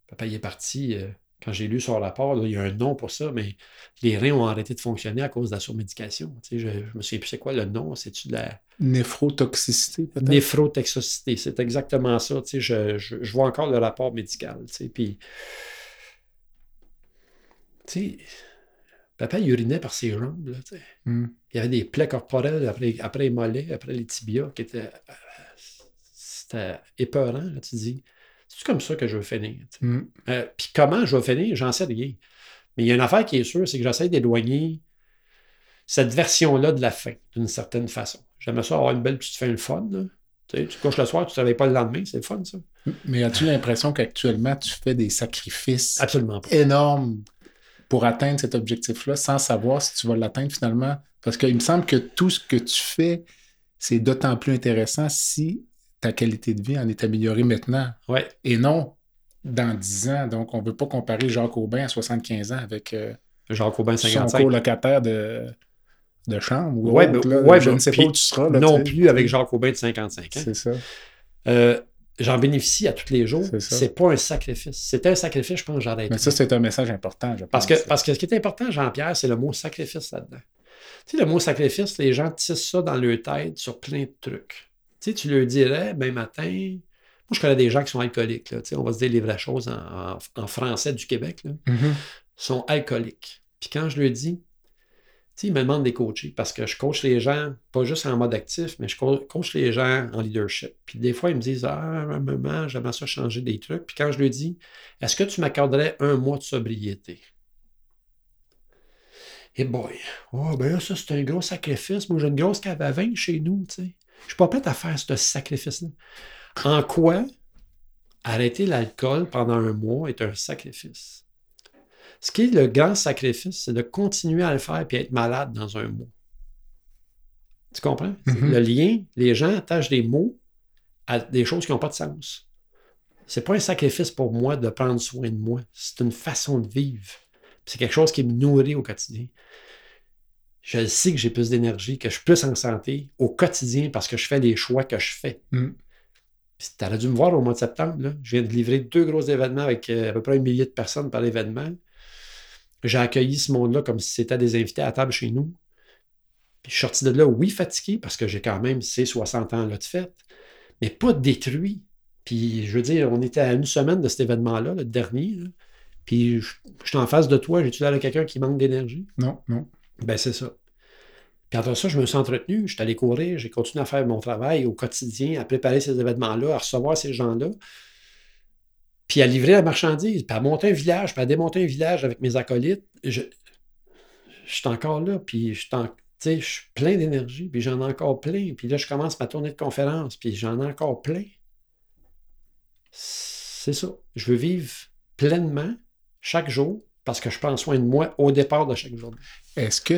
Speaker 3: papa il est parti. Euh, quand j'ai lu son rapport, il y a un nom pour ça, mais les reins ont arrêté de fonctionner à cause de la surmédication. je, je me souviens plus c'est quoi le nom, c'est-tu de la.
Speaker 1: Néphrotoxicité, peut-être?
Speaker 3: Néphrotoxicité, c'est exactement ça. Je, je, vois encore le rapport médical. Puis, papa, il urinait par ses jambes. Hmm. Il y avait des plaies corporelles après, après les mollets, après les tibias, qui étaient. Euh, c'était épeurant, là, tu dis. C'est comme ça que je veux finir. Mm. Euh, puis comment je veux finir, j'en sais rien. Mais il y a une affaire qui est sûre, c'est que j'essaie d'éloigner cette version-là de la fin, d'une certaine façon. J'aimerais ça avoir une belle petite fin le fun. Tu, sais, couches le soir, tu ne travailles pas le lendemain, c'est le fun, ça.
Speaker 1: Mais as-tu l'impression qu'actuellement, tu fais des sacrifices
Speaker 3: Absolument
Speaker 1: énormes pour atteindre cet objectif-là sans savoir si tu vas l'atteindre finalement? Parce qu'il me semble que tout ce que tu fais, c'est d'autant plus intéressant si ta qualité de vie en est améliorée maintenant.
Speaker 3: Ouais.
Speaker 1: Et non dans 10 ans. Donc, on ne veut pas comparer Jacques Aubin à 75 ans avec euh,
Speaker 3: Jacques Aubin 55.
Speaker 1: son colocataire de, de chambre.
Speaker 3: Ou ouais, ben, ouais, je ben, ne sais pas où tu seras. non plus avec Jacques Aubin de 55 ans.
Speaker 1: C'est ça.
Speaker 3: Euh, j'en bénéficie à tous les jours. C'est pas un sacrifice. C'était un sacrifice, je pense, j'arrête.
Speaker 1: Mais ça, c'est un message important, je pense.
Speaker 3: Parce que, parce que ce qui est important, Jean-Pierre, c'est le mot sacrifice là-dedans. Tu sais, le mot sacrifice, les gens tissent ça dans leur tête sur plein de trucs. Tu sais, tu leur dirais, ben matin, moi je connais des gens qui sont alcooliques, là, on va se dire les vraies choses en, français du Québec, là, mm-hmm. sont alcooliques. Puis quand je leur dis, tu ils me demandent des coachés parce que je coach les gens, pas juste en mode actif, mais je coach les gens en leadership. Puis des fois, ils me disent Ah, maman, j'aimerais ça changer des trucs. Puis quand je leur dis Est-ce que tu m'accorderais un mois de sobriété? Et eh boy, oh, ben ça, c'est un gros sacrifice. Moi, j'ai une grosse cave à vin chez nous, tu sais. Je ne suis pas prêt à faire ce sacrifice-là. En quoi arrêter l'alcool pendant un mois est un sacrifice? Ce qui est le grand sacrifice, c'est de continuer à le faire et être malade dans un mois. Tu comprends? Mm-hmm. Le lien, les gens attachent des mots à des choses qui n'ont pas de sens. C'est pas un sacrifice pour moi de prendre soin de moi. C'est une façon de vivre. C'est quelque chose qui me nourrit au quotidien je sais que j'ai plus d'énergie, que je suis plus en santé au quotidien parce que je fais les choix que je fais. Mm. tu aurais dû me voir au mois de septembre. Je viens de livrer deux gros événements avec euh, à peu près un millier de personnes par événement. J'ai accueilli ce monde-là comme si c'était des invités à table chez nous. Puis je suis sorti de là, oui, fatigué, parce que j'ai quand même ces 60 ans-là de fête, mais pas détruit. Puis je veux dire, on était à une semaine de cet événement-là, le dernier. Puis je, suis en face de toi, j'ai-tu l'air de quelqu'un qui manque d'énergie?
Speaker 1: Non, non.
Speaker 3: Ben, c'est ça. Puis après ça, je me suis entretenu, je suis allé courir, j'ai continué à faire mon travail au quotidien, à préparer ces événements-là, à recevoir ces gens-là, puis à livrer la marchandise, puis à monter un village, puis à démonter un village avec mes acolytes. Je, je suis encore là, puis je je suis plein d'énergie, puis j'en ai encore plein. Puis là, je commence ma tournée de conférence, puis j'en ai encore plein. C'est ça. Je veux vivre pleinement chaque jour parce que je prends soin de moi au départ de chaque jour.
Speaker 1: Est-ce que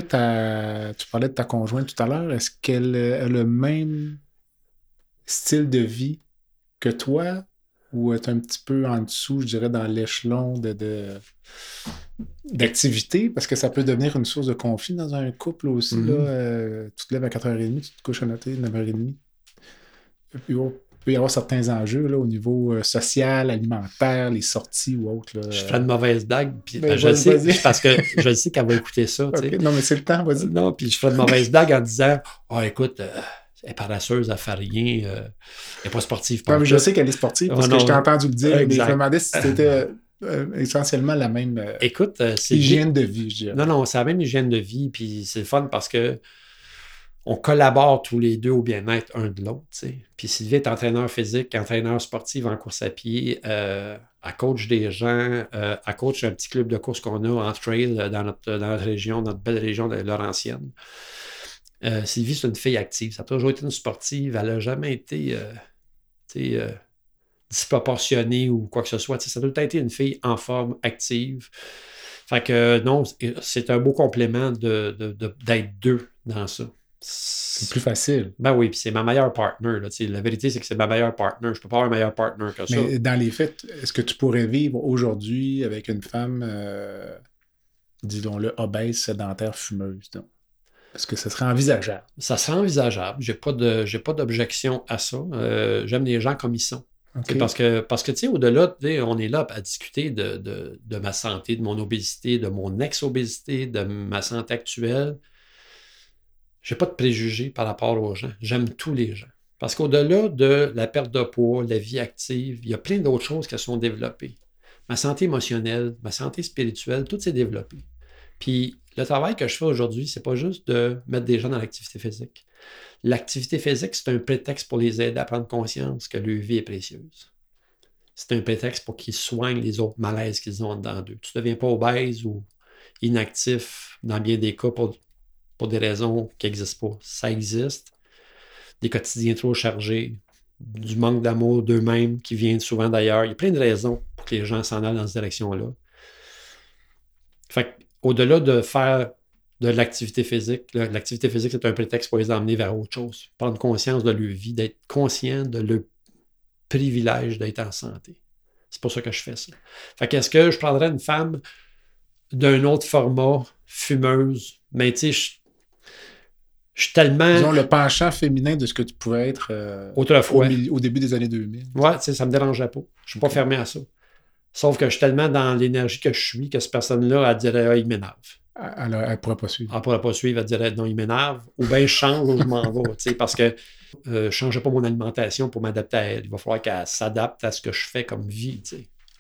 Speaker 1: tu parlais de ta conjointe tout à l'heure, est-ce qu'elle a le même style de vie que toi ou est un petit peu en dessous, je dirais, dans l'échelon de, d'activité? Parce que ça peut devenir une source de conflit dans un couple aussi. là, mm-hmm. euh, tu te lèves à 4h30, tu te couches à noter 9h30 peut y avoir certains enjeux là, au niveau euh, social, alimentaire, les sorties ou autres. Là.
Speaker 3: Je ferai une mauvaise blague, puis ben, je sais, parce que je sais qu'elle va écouter ça.
Speaker 1: non, mais c'est le temps, vas-y.
Speaker 3: Non, puis je ferai une mauvaise blague en disant Oh, écoute, euh, elle est paresseuse, elle fait rien, euh, elle n'est pas sportive.
Speaker 1: Non, mais je sais qu'elle est sportive, parce que je t'ai entendu le dire, mais je me demandais si c'était. essentiellement la même
Speaker 3: Écoute,
Speaker 1: hygiène de vie, je dirais.
Speaker 3: Non, non, c'est la même hygiène de vie, puis c'est le fun parce que on collabore tous les deux au bien-être un de l'autre. Puis Sylvie est entraîneur physique, entraîneur sportif en course à pied, euh, à coach des gens, euh, à coach un petit club de course qu'on a en trail dans notre, dans notre région, notre belle région de Laurentienne. Euh, Sylvie, c'est une fille active. Ça a toujours été une sportive. Elle n'a jamais été disproportionnée ou quoi que ce soit. ça a toujours été une fille en forme, active. Fait que non, c'est un beau complément d'être de, deux dans ça.
Speaker 1: C'est plus facile.
Speaker 3: Ben oui, puis c'est ma meilleure partner. la vérité, c'est que c'est ma meilleure partner. Je peux pas avoir un meilleur partner que ça.
Speaker 1: Mais dans les faits, est-ce que tu pourrais vivre aujourd'hui avec une femme, euh, disons-le, obèse, sédentaire, fumeuse? Est-ce que ce serait envisageable?
Speaker 3: Ça serait envisageable. J'ai pas de j'ai pas d'objection à ça. Euh, j'aime les gens comme ils sont. Parce que, parce que tu sais, au-delà, on est là à discuter de, de, ma santé, de mon obésité, de mon ex-obésité, de ma santé actuelle. Je n'ai pas de préjugés par rapport aux gens. J'aime tous les gens. Parce qu'au-delà de la perte de poids, la vie active, il y a plein d'autres choses qui sont développées. Ma santé émotionnelle, ma santé spirituelle, tout s'est développé. Puis le travail que je fais aujourd'hui, c'est pas juste de mettre des gens dans l'activité physique. L'activité physique, c'est un prétexte pour les aider à prendre conscience que leur vie est précieuse. C'est un prétexte pour qu'ils soignent les autres malaises qu'ils ont dans d'eux. Tu ne deviens pas obèse ou inactif dans bien des cas pour des raisons qui n'existent pas. Ça existe. Des quotidiens trop chargés, du manque d'amour d'eux-mêmes qui vient souvent d'ailleurs. Il y a plein de raisons pour que les gens s'en aillent dans cette direction-là. Au-delà de faire de l'activité physique, l'activité physique, c'est un prétexte pour les emmener vers autre chose. Prendre conscience de leur vie, d'être conscient de leur privilège d'être en santé. C'est pour ça que je fais ça. Fait qu'est-ce que je prendrais une femme d'un autre format, fumeuse, mais tu sais, je suis tellement.
Speaker 1: Disons le penchant féminin de ce que tu pouvais être euh,
Speaker 3: autrefois.
Speaker 1: Au, début des années 2000.
Speaker 3: Ouais, ça me dérangeait pas. Je suis pas fermé à ça. Sauf que je suis tellement dans l'énergie que je suis que cette personne-là, elle dirait, ah, il m'énerve.
Speaker 1: Elle ne pourrait pas suivre.
Speaker 3: Elle ne pourrait pas suivre, elle dirait, non, il m'énerve. Ou bien, je change ou je m'en vais. Parce que euh, je ne changeais pas mon alimentation pour m'adapter à elle. Il va falloir qu'elle s'adapte à ce que je fais comme vie.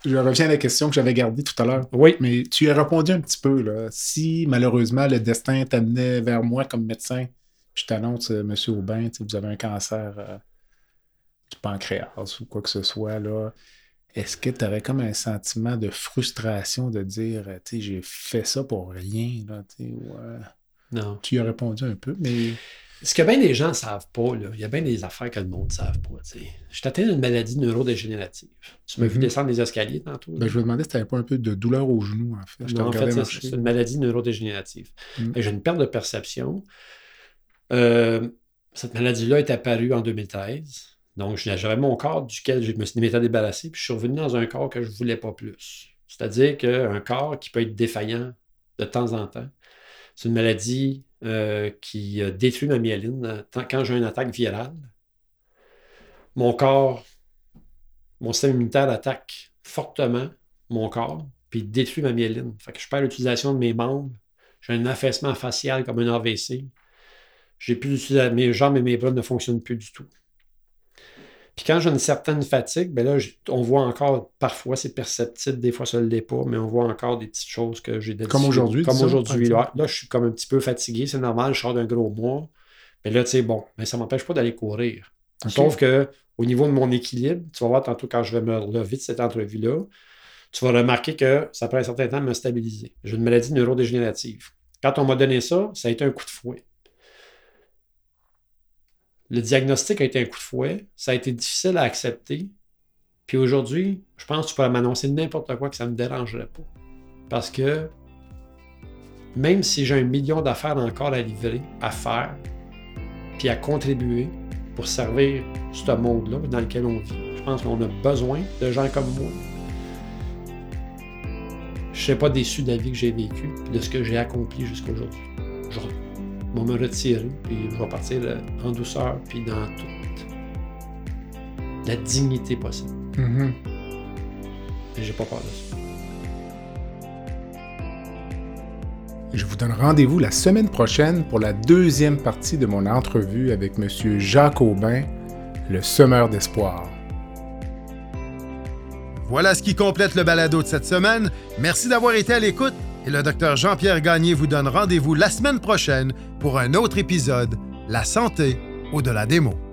Speaker 1: Je reviens à la question que j'avais gardée tout à l'heure.
Speaker 3: Oui.
Speaker 1: Mais tu as répondu un petit peu. Là. Si malheureusement le destin t'amenait vers moi comme médecin, je t'annonce, euh, Monsieur Aubin, vous avez un cancer euh, du pancréas ou quoi que ce soit, là. Est-ce que tu aurais comme un sentiment de frustration de dire, euh, tu sais, j'ai fait ça pour rien, là,
Speaker 3: Non.
Speaker 1: Tu y as répondu un peu, mais.
Speaker 3: Ce que bien des gens ne savent pas, là, il y a bien des affaires que le monde ne savent pas. Je t'atteins d'une maladie neurodégénérative. Tu m'as vu mhm. descendre les escaliers tantôt.
Speaker 1: Ben, je me demandais si tu n'avais pas un peu de douleur au genou, en fait.
Speaker 3: non, en fait, c'est une maladie neurodégénérative. Mhm. J'ai une perte de perception. Euh, cette maladie-là est apparue en 2013. Donc, j'avais mon corps duquel je me suis débarrassé, puis je suis revenu dans un corps que je ne voulais pas plus. C'est-à-dire qu'un corps qui peut être défaillant de temps en temps. C'est une maladie euh, qui détruit ma myéline quand j'ai une attaque virale. Mon corps, mon système immunitaire attaque fortement mon corps, puis détruit ma myéline. Fait que je perds l'utilisation de mes membres. J'ai un affaissement facial comme un AVC. J'ai plus mes jambes et mes bras ne fonctionnent plus du tout. Puis quand j'ai une certaine fatigue, ben là, on voit encore, parfois c'est perceptible, des fois ça ne l'est pas, mais on voit encore des petites choses que j'ai
Speaker 1: Comme aujourd'hui.
Speaker 3: Comme aujourd'hui. Là, là, je suis comme un petit peu fatigué, c'est normal, je sors d'un gros mois. Mais là, tu sais, bon, mais ça ne m'empêche pas d'aller courir. Sauf que au niveau de mon équilibre, tu vas voir tantôt quand je vais me relever de cette entrevue-là, tu vas remarquer que ça prend un certain temps de me stabiliser. J'ai une maladie neurodégénérative. Quand on m'a donné ça, ça a été un coup de fouet. Le diagnostic a été un coup de fouet. Ça a été difficile à accepter. Puis aujourd'hui, je pense que tu pourrais m'annoncer n'importe quoi que ça ne me dérangerait pas. Parce que même si j'ai un million d'affaires encore à livrer, à faire, puis à contribuer pour servir ce monde-là dans lequel on vit, je pense qu'on a besoin de gens comme moi. Je ne serais pas déçu de la vie que j'ai vécue, de ce que j'ai accompli jusqu'à aujourd'hui vais me retirer, puis je vais partir euh, en douceur, puis dans toute la dignité possible. Mm-hmm. Et j'ai pas peur de ça.
Speaker 1: Je vous donne rendez-vous la semaine prochaine pour la deuxième partie de mon entrevue avec M. Jacques Aubin, le semeur d'espoir.
Speaker 2: Voilà ce qui complète le balado de cette semaine. Merci d'avoir été à l'écoute et le docteur Jean-Pierre Gagné vous donne rendez-vous la semaine prochaine pour un autre épisode La santé au-delà des mots.